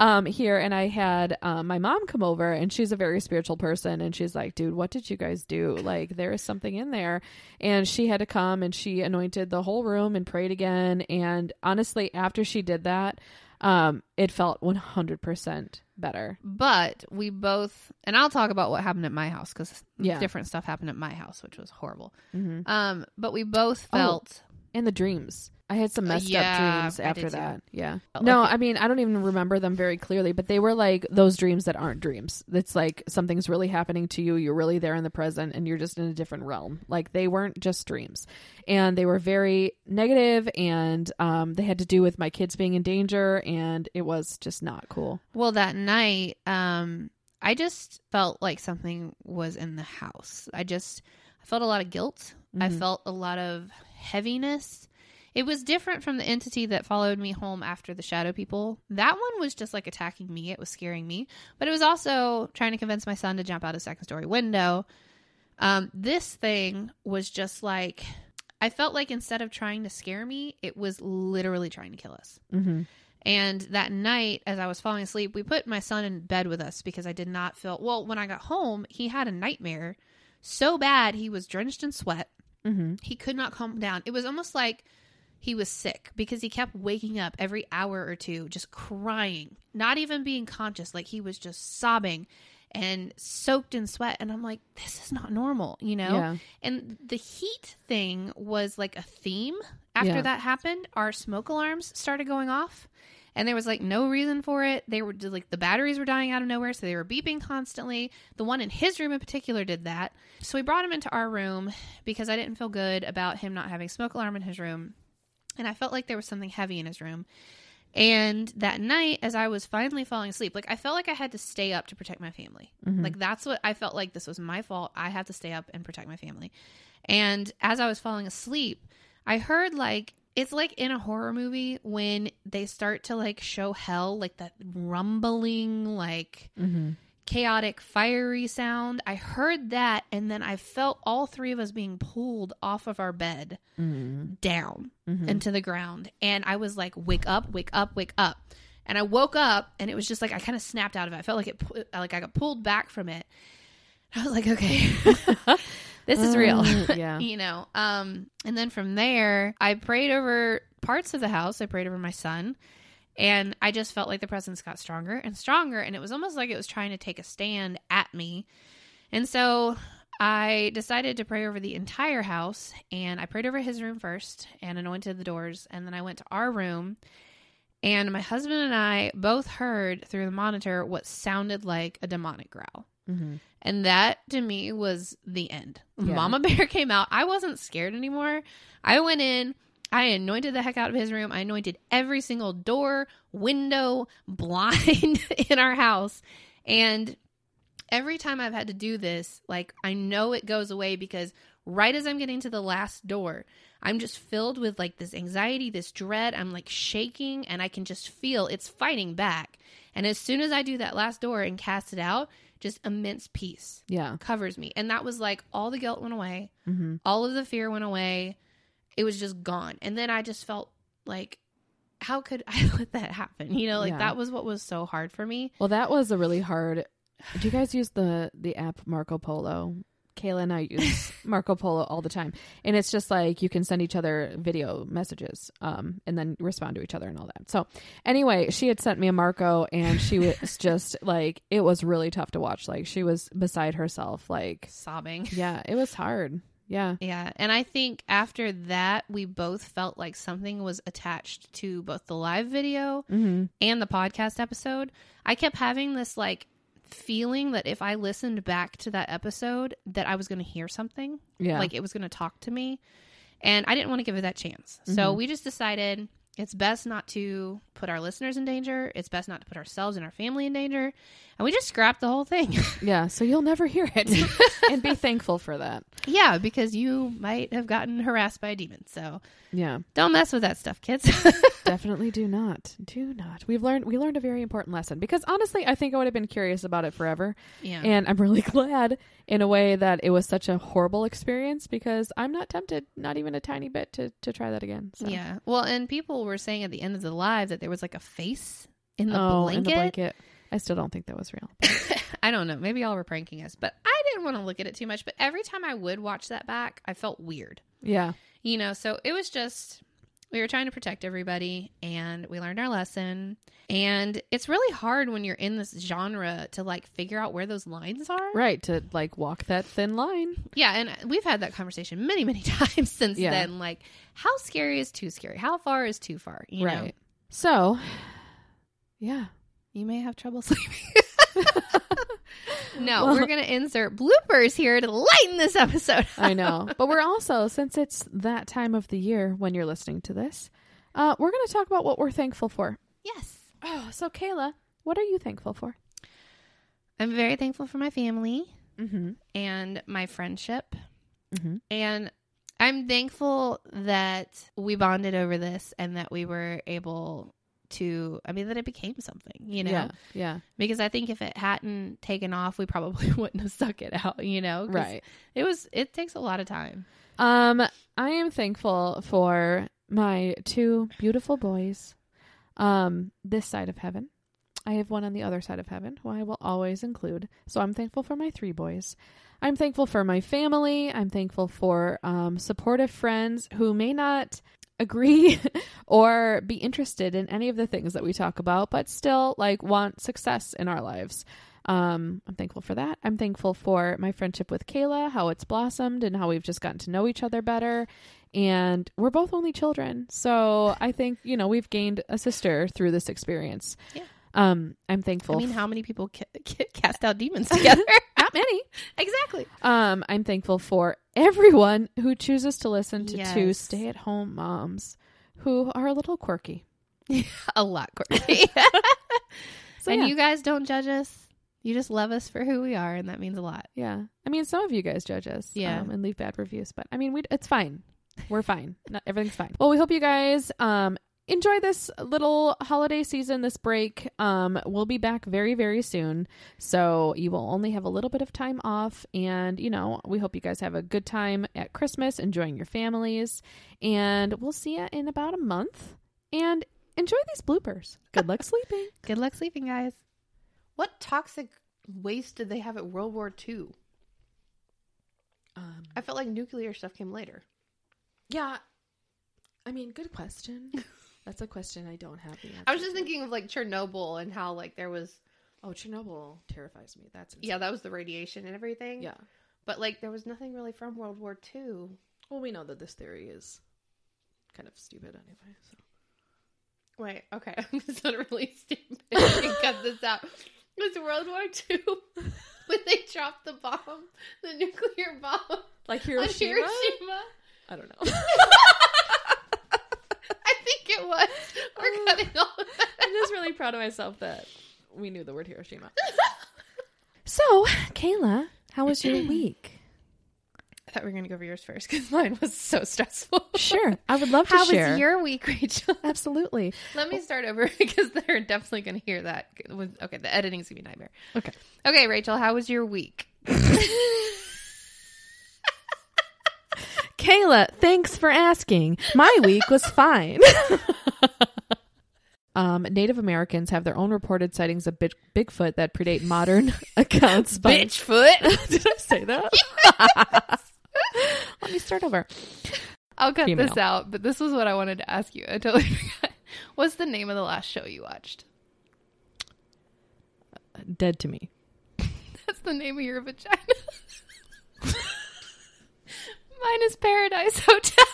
um here and i had um, my mom come over and she's a very spiritual person and she's like dude what did you guys do like there is something in there and she had to come and she anointed the whole room and prayed again and honestly after she did that um it felt 100% better But we both, and I'll talk about what happened at my house because Yeah. different stuff happened at my house, which was horrible. Mhm. Um, but we both Oh, felt and the dreams i had some Uh, messed yeah, up dreams after that yeah no like i mean i don't even remember them very clearly but they were like those dreams that aren't dreams it's like something's really happening to you you're really there in the present and you're just in a different realm like they weren't just dreams and they were very negative and um, they had to do with my kids being in danger and it was just not cool well that night. Um, I just felt like something was in the house. I just I felt a lot of guilt. I Mhm. felt a lot of heaviness. It was different from the entity that followed me home after the shadow people. That one was just like attacking me. It was scaring me, but it was also trying to convince my son to jump out a second story window. Um, this thing was just like I felt like instead of trying to scare me, it was literally trying to kill us. mm-hmm. And that night, as I was falling asleep, we put my son in bed with us because I did not feel well. When I got home, he had a nightmare so bad he was drenched in sweat. Mm-hmm. He could not calm down. It was almost like he was sick because he kept waking up every hour or two, just crying, not even being conscious. Like he was just sobbing and soaked in sweat. And I'm like, this is not normal, you know? Yeah. And the heat thing was like a theme after Yeah. that happened. Our smoke alarms started going off and there was like no reason for it. They were like the batteries were dying out of nowhere, so they were beeping constantly. The one in his room in particular did that. So we brought him into our room because I didn't feel good about him not having smoke alarm in his room, and I felt like there was something heavy in his room. And that night, as I was finally falling asleep, like I felt like I had to stay up to protect my family. Mhm. Like that's what I felt like this was my fault. I had to stay up and protect my family. And as I was falling asleep, I heard like it's like in a horror movie when they start to like show hell, like that rumbling, like Mm-hmm. Chaotic, fiery sound. I heard that, and then I felt all three of us being pulled off of our bed Mm-hmm. down Mhm. into the ground. And I was like, wake up, wake up, wake up. And I woke up, and it was just like I kind of snapped out of it. I felt like it, like I got pulled back from it. I was like, okay, this is real. Uh, yeah. you know. Um, and then from there, I prayed over parts of the house. I prayed over my son, and I just felt like the presence got stronger and stronger, and it was almost like it was trying to take a stand at me. And so I decided to pray over the entire house, and I prayed over his room first and anointed the doors, and then I went to our room. And my husband and I both heard through the monitor what sounded like a demonic growl. Mm-hmm. And that to me was the end. Yeah. Mama Bear came out. I wasn't scared anymore. I went in. I anointed the heck out of his room. I anointed every single door, window, blind in our house. And every time I've had to do this, like I know it goes away because right as I'm getting to the last door, I'm just filled with like this anxiety, this dread. I'm like shaking and I can just feel it's fighting back. And as soon as I do that last door and cast it out, just immense peace Yeah. covers me. And that was like all the guilt went away, Mm-hmm. all of the fear went away. It was just gone. And then I just felt like, how could I let that happen? You know, like Yeah. that was what was so hard for me. Well, that was a really hard. Do you guys use the the app Marco Polo? Kayla and I use Marco Polo all the time, and it's just like you can send each other video messages, um, and then respond to each other and all that. So, anyway, she had sent me a Marco, and she was just like, it was really tough to watch. Like she was beside herself. Like, Sobbing. yeah, it was hard. Yeah, Yeah. And I think after that, we both felt like something was attached to both the live video mm-hmm. and the podcast episode. I kept having this like feeling that if I listened back to that episode, that I was going to hear something. yeah, Like it was going to talk to me. And I didn't want to give it that chance. So Mhm. we just decided it's best not to put our listeners in danger. It's best not to put ourselves and our family in danger. And we just scrapped the whole thing. yeah. So you'll never hear it, and be thankful for that. yeah, because you might have gotten harassed by a demon. So Yeah, don't mess with that stuff, kids. Definitely do not. Do not. We've learned we learned a very important lesson because honestly, I think I would have been curious about it forever. Yeah. And I'm really glad in a way that it was such a horrible experience because I'm not tempted, not even a tiny bit to to try that again. So. Yeah. Well, and people were saying at the end of the live that there was like a face in the oh, blanket. in the blanket. I still don't think that was real. I don't know. Maybe y'all were pranking us, but I didn't want to look at it too much. But every time I would watch that back, I felt weird. Yeah. You know, so it was just we were trying to protect everybody and we learned our lesson. And it's really hard when you're in this genre to like figure out where those lines are. Right, to like walk that thin line. Yeah, and uh, we've had that conversation many, many times since Yeah. then. Like, how scary is too scary? How far is too far? You know, right. So, yeah. you may have trouble sleeping. no, we're gonna insert bloopers here to lighten this episode. I know. But we're also, since it's that time of the year when you're listening to this, uh, we're going to talk about what we're thankful for. Yes. Oh, so Kayla, what are you thankful for? I'm very thankful for my family Mm-hmm. and my friendship. Mm-hmm. And I'm thankful that we bonded over this and that we were able to, I mean, that it became something, you know? Yeah. Yeah. Because I think if it hadn't taken off, we probably wouldn't have stuck it out, you know. Right. It was, it takes a lot of time. Um, I am thankful for my two beautiful boys. Um, this side of heaven. I have one on the other side of heaven who I will always include. So I'm thankful for my three boys. I'm thankful for my family. I'm thankful for um, supportive friends who may not agree or be interested in any of the things that we talk about, but still like want success in our lives. Um, I'm thankful for that. I'm thankful for my friendship with Kayla, how it's blossomed and how we've just gotten to know each other better. And we're both only children. So I think, you know, we've gained a sister through this experience. Yeah. Um, I'm thankful. I mean, how many people ca- ca- cast out demons together? Not many. exactly. Um, I'm thankful for everyone who chooses to listen to two stay at home moms who are a little quirky. a lot quirky. So, and yeah. you guys don't judge us. You just love us for who we are, and that means a lot. Yeah. I mean, some of you guys judge us Yeah. um, and leave bad reviews, but I mean, we it's fine. We're fine. Not, everything's fine. Well, we hope you guys um, enjoy this little holiday season, this break. Um, we'll be back very, very soon. So you will only have a little bit of time off. And, you know, we hope you guys have a good time at Christmas, enjoying your families. And we'll see you in about a month. And enjoy these bloopers. Good luck sleeping. Good luck sleeping, guys. What toxic waste did they have at World War II? Um, I felt like nuclear stuff came later. yeah. I mean, good question. That's a question I don't have the answer. I was just thinking of like Chernobyl and how like there was Oh, Chernobyl terrifies me. That's yeah that was the radiation and everything. yeah. but like there was nothing really from World War II. Well, we know that this theory is kind of stupid anyway. So Wait, okay, I'm gonna really stupid. Cut this out. It was World War II when they dropped the bomb, the nuclear bomb like Hiroshima. Hiroshima. I don't know. It was. We're uh, cutting all. I'm just really proud of myself that we knew the word Hiroshima. so, Kayla, how was your week? I thought we were going to go over yours first because mine was so stressful. Sure, I would love to How share. was your week, Rachel? Absolutely. Let me start over because they're definitely going to hear that. Okay, the editing's going to be a nightmare. Okay. Okay, Rachel, how was your week? Kayla, thanks for asking. My week was fine. um, Native Americans have their own reported sightings of Big- Bigfoot that predate modern accounts. By- Bitchfoot. Did I say that? Let me start over. I'll cut Female. this out, but this was what I wanted to ask you. I totally forgot. What's the name of the last show you watched? Dead to me. That's the name of your vagina. Mine is Paradise Hotel.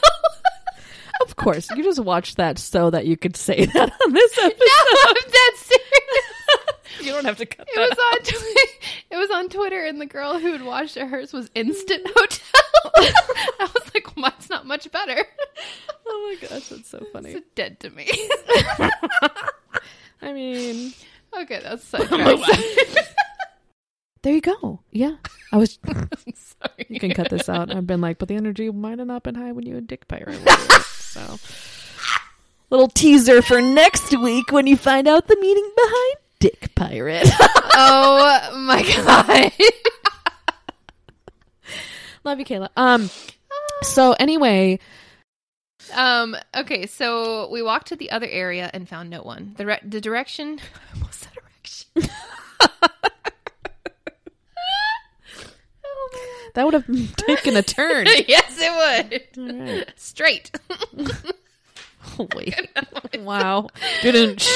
Of course, you just watched that so that you could say that on this episode. no, I'm dead serious. You don't have to cut It was on Twitter. It was on Twitter, and the girl who had watched it hers was Instant Hotel. I was like, well, mine's not much better. Oh my gosh, that's so funny. It's dead to me. I mean, okay, that's sidetracked. There you go. Yeah, I was. Sorry. You can cut this out. I've been like, but the energy might have not been high when you had dick pirate. so, Little teaser for next week when you find out the meaning behind Dick Pirate. oh my god. Love you, Kayla. Um. So anyway, Um. Okay. So we walked to the other area and found no one. The re- the direction. I almost said direction. oh that would have taken a turn. yes, it would. Right. Straight. Oh, Holy. wow. Didn't.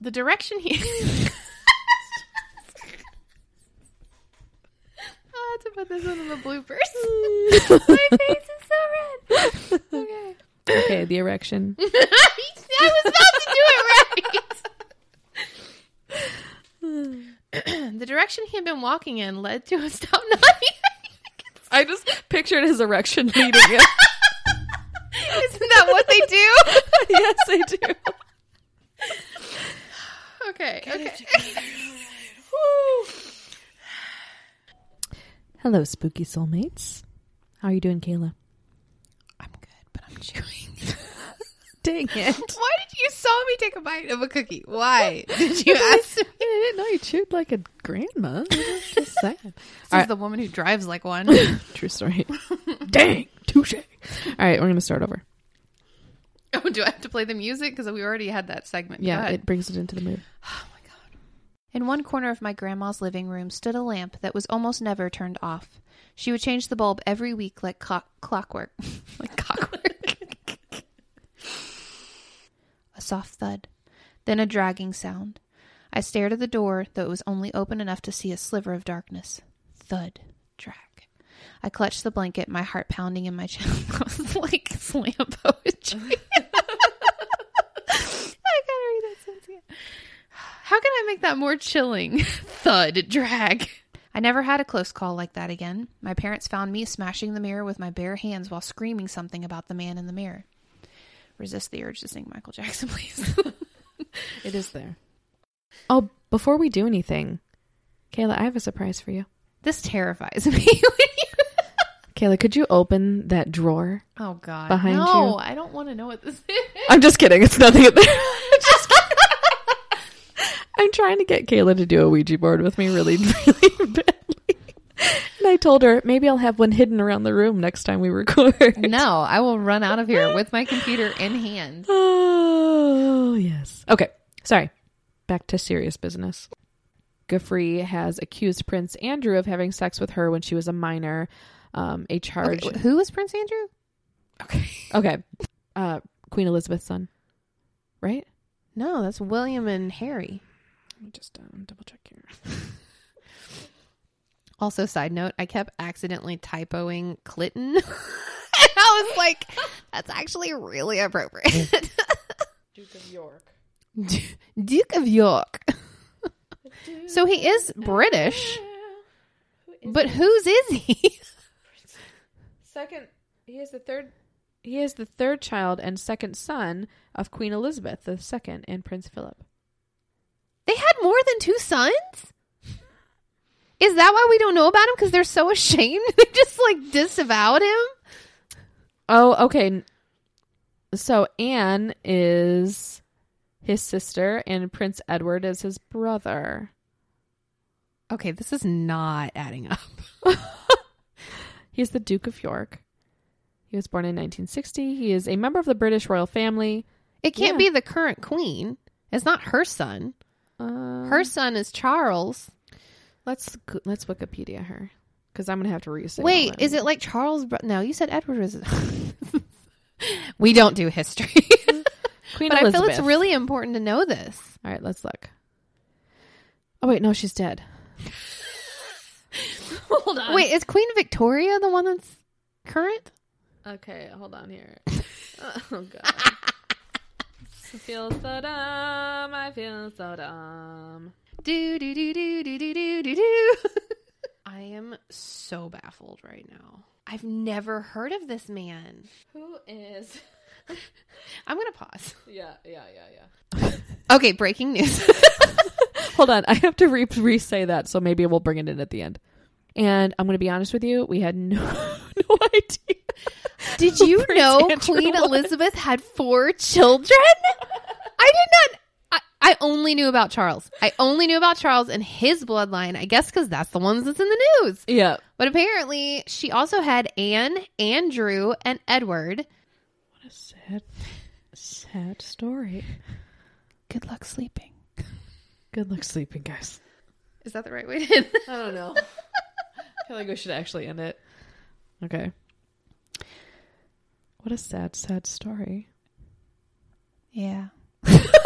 the direction here. I'll have to put this one in the bloopers. my face is so red. Okay. Okay, the erection. I was about to do it right. the direction he had been walking in led to a stop nodding. I just pictured his erection leading it. Isn't that what they do? yes, they do. Okay. Okay. Hello, spooky soulmates. How are you doing, Kayla? I'm good, but I'm chewing. Dang it. Why did you saw me take a bite of a cookie? Why did you ask me? I didn't know you chewed like a grandma. Just saying. This All is right. the woman who drives like one. True story. Dang. Touche. All right, we're going to start over. oh, do I have to play the music? Because we already had that segment. Yeah, it brings it into the mood. Oh my God. In one corner of my grandma's living room stood a lamp that was almost never turned off. She would change the bulb every week like clock- clockwork. like clockwork. A soft thud, then a dragging sound. I stared at the door, though it was only open enough to see a sliver of darkness. Thud, drag. I clutched the blanket, my heart pounding in my chest. Like slam poetry. I gotta read that sentence again. How can I make that more chilling? Thud, drag. I never had a close call like that again. My parents found me smashing the mirror with my bare hands while screaming something about the man in the mirror. Resist the urge to sing Michael Jackson, please. It is there. Oh, before we do anything, Kayla, I have a surprise for you. this terrifies me. Kayla, could you open that drawer? oh God! Behind no, you. I don't want to know what this is. I'm just kidding. It's nothing there. Just kidding. I'm trying to get Kayla to do a Ouija board with me really, really badly. And I told her maybe I'll have one hidden around the room next time we record. no, I will run out of here with my computer in hand. Oh, yes. Okay. Sorry. Back to serious business. Giuffre has accused Prince Andrew of having sex with her when she was a minor. Um, a charge. Okay, who is Prince Andrew? Okay. Okay. Uh, Queen Elizabeth's son. Right? No, that's William and Harry. Let me just um, double check here. Also, side note, I kept accidentally typoing Clinton. and I was like, that's actually really appropriate. Duke of York. Duke of York. Duke so he is British. But whose is he? Second, he is the third. He is the third child and second son of Queen Elizabeth II and Prince Philip. They had more than two sons? Is that why we don't know about him? Because they're so ashamed? They just like disavowed him? Oh, okay. So Anne is his sister, and Prince Edward is his brother. Okay, this is not adding up. He's the Duke of York. He was born in 1960. He is a member of the British royal family. It can't Yeah. be the current queen. It's not her son. Uh, Her son is Charles. Let's let's Wikipedia her because I'm gonna have to re-say. all Wait, that. is it like Charles? Bro- no, you said Edward was. we don't do history, Queen but I feel it's really important to know this. All right, let's look. Oh wait, no, she's dead. hold on. Wait, is Queen Victoria the one that's current? Okay, hold on here. oh god. I feel so dumb. I feel so dumb do do do do do do do do. I am so baffled right now. I've never heard of this man. Who is? I'm gonna pause. Yeah, yeah, yeah, yeah. okay, breaking news. Hold on, I have to re re say that, so maybe we'll bring it in at the end. And I'm gonna be honest with you, we had no no idea. Did you know Queen Elizabeth had four children? I did not I, only knew about Charles. I only knew about Charles and his bloodline. I guess because that's the ones that's in the news. Yeah. But apparently, she also had Anne, Andrew, and Edward. What a sad, sad story. Good luck sleeping. Good luck sleeping, guys. Is that the right way to end? I don't know. I feel like we should actually end it. Okay. What a sad, sad story. Yeah.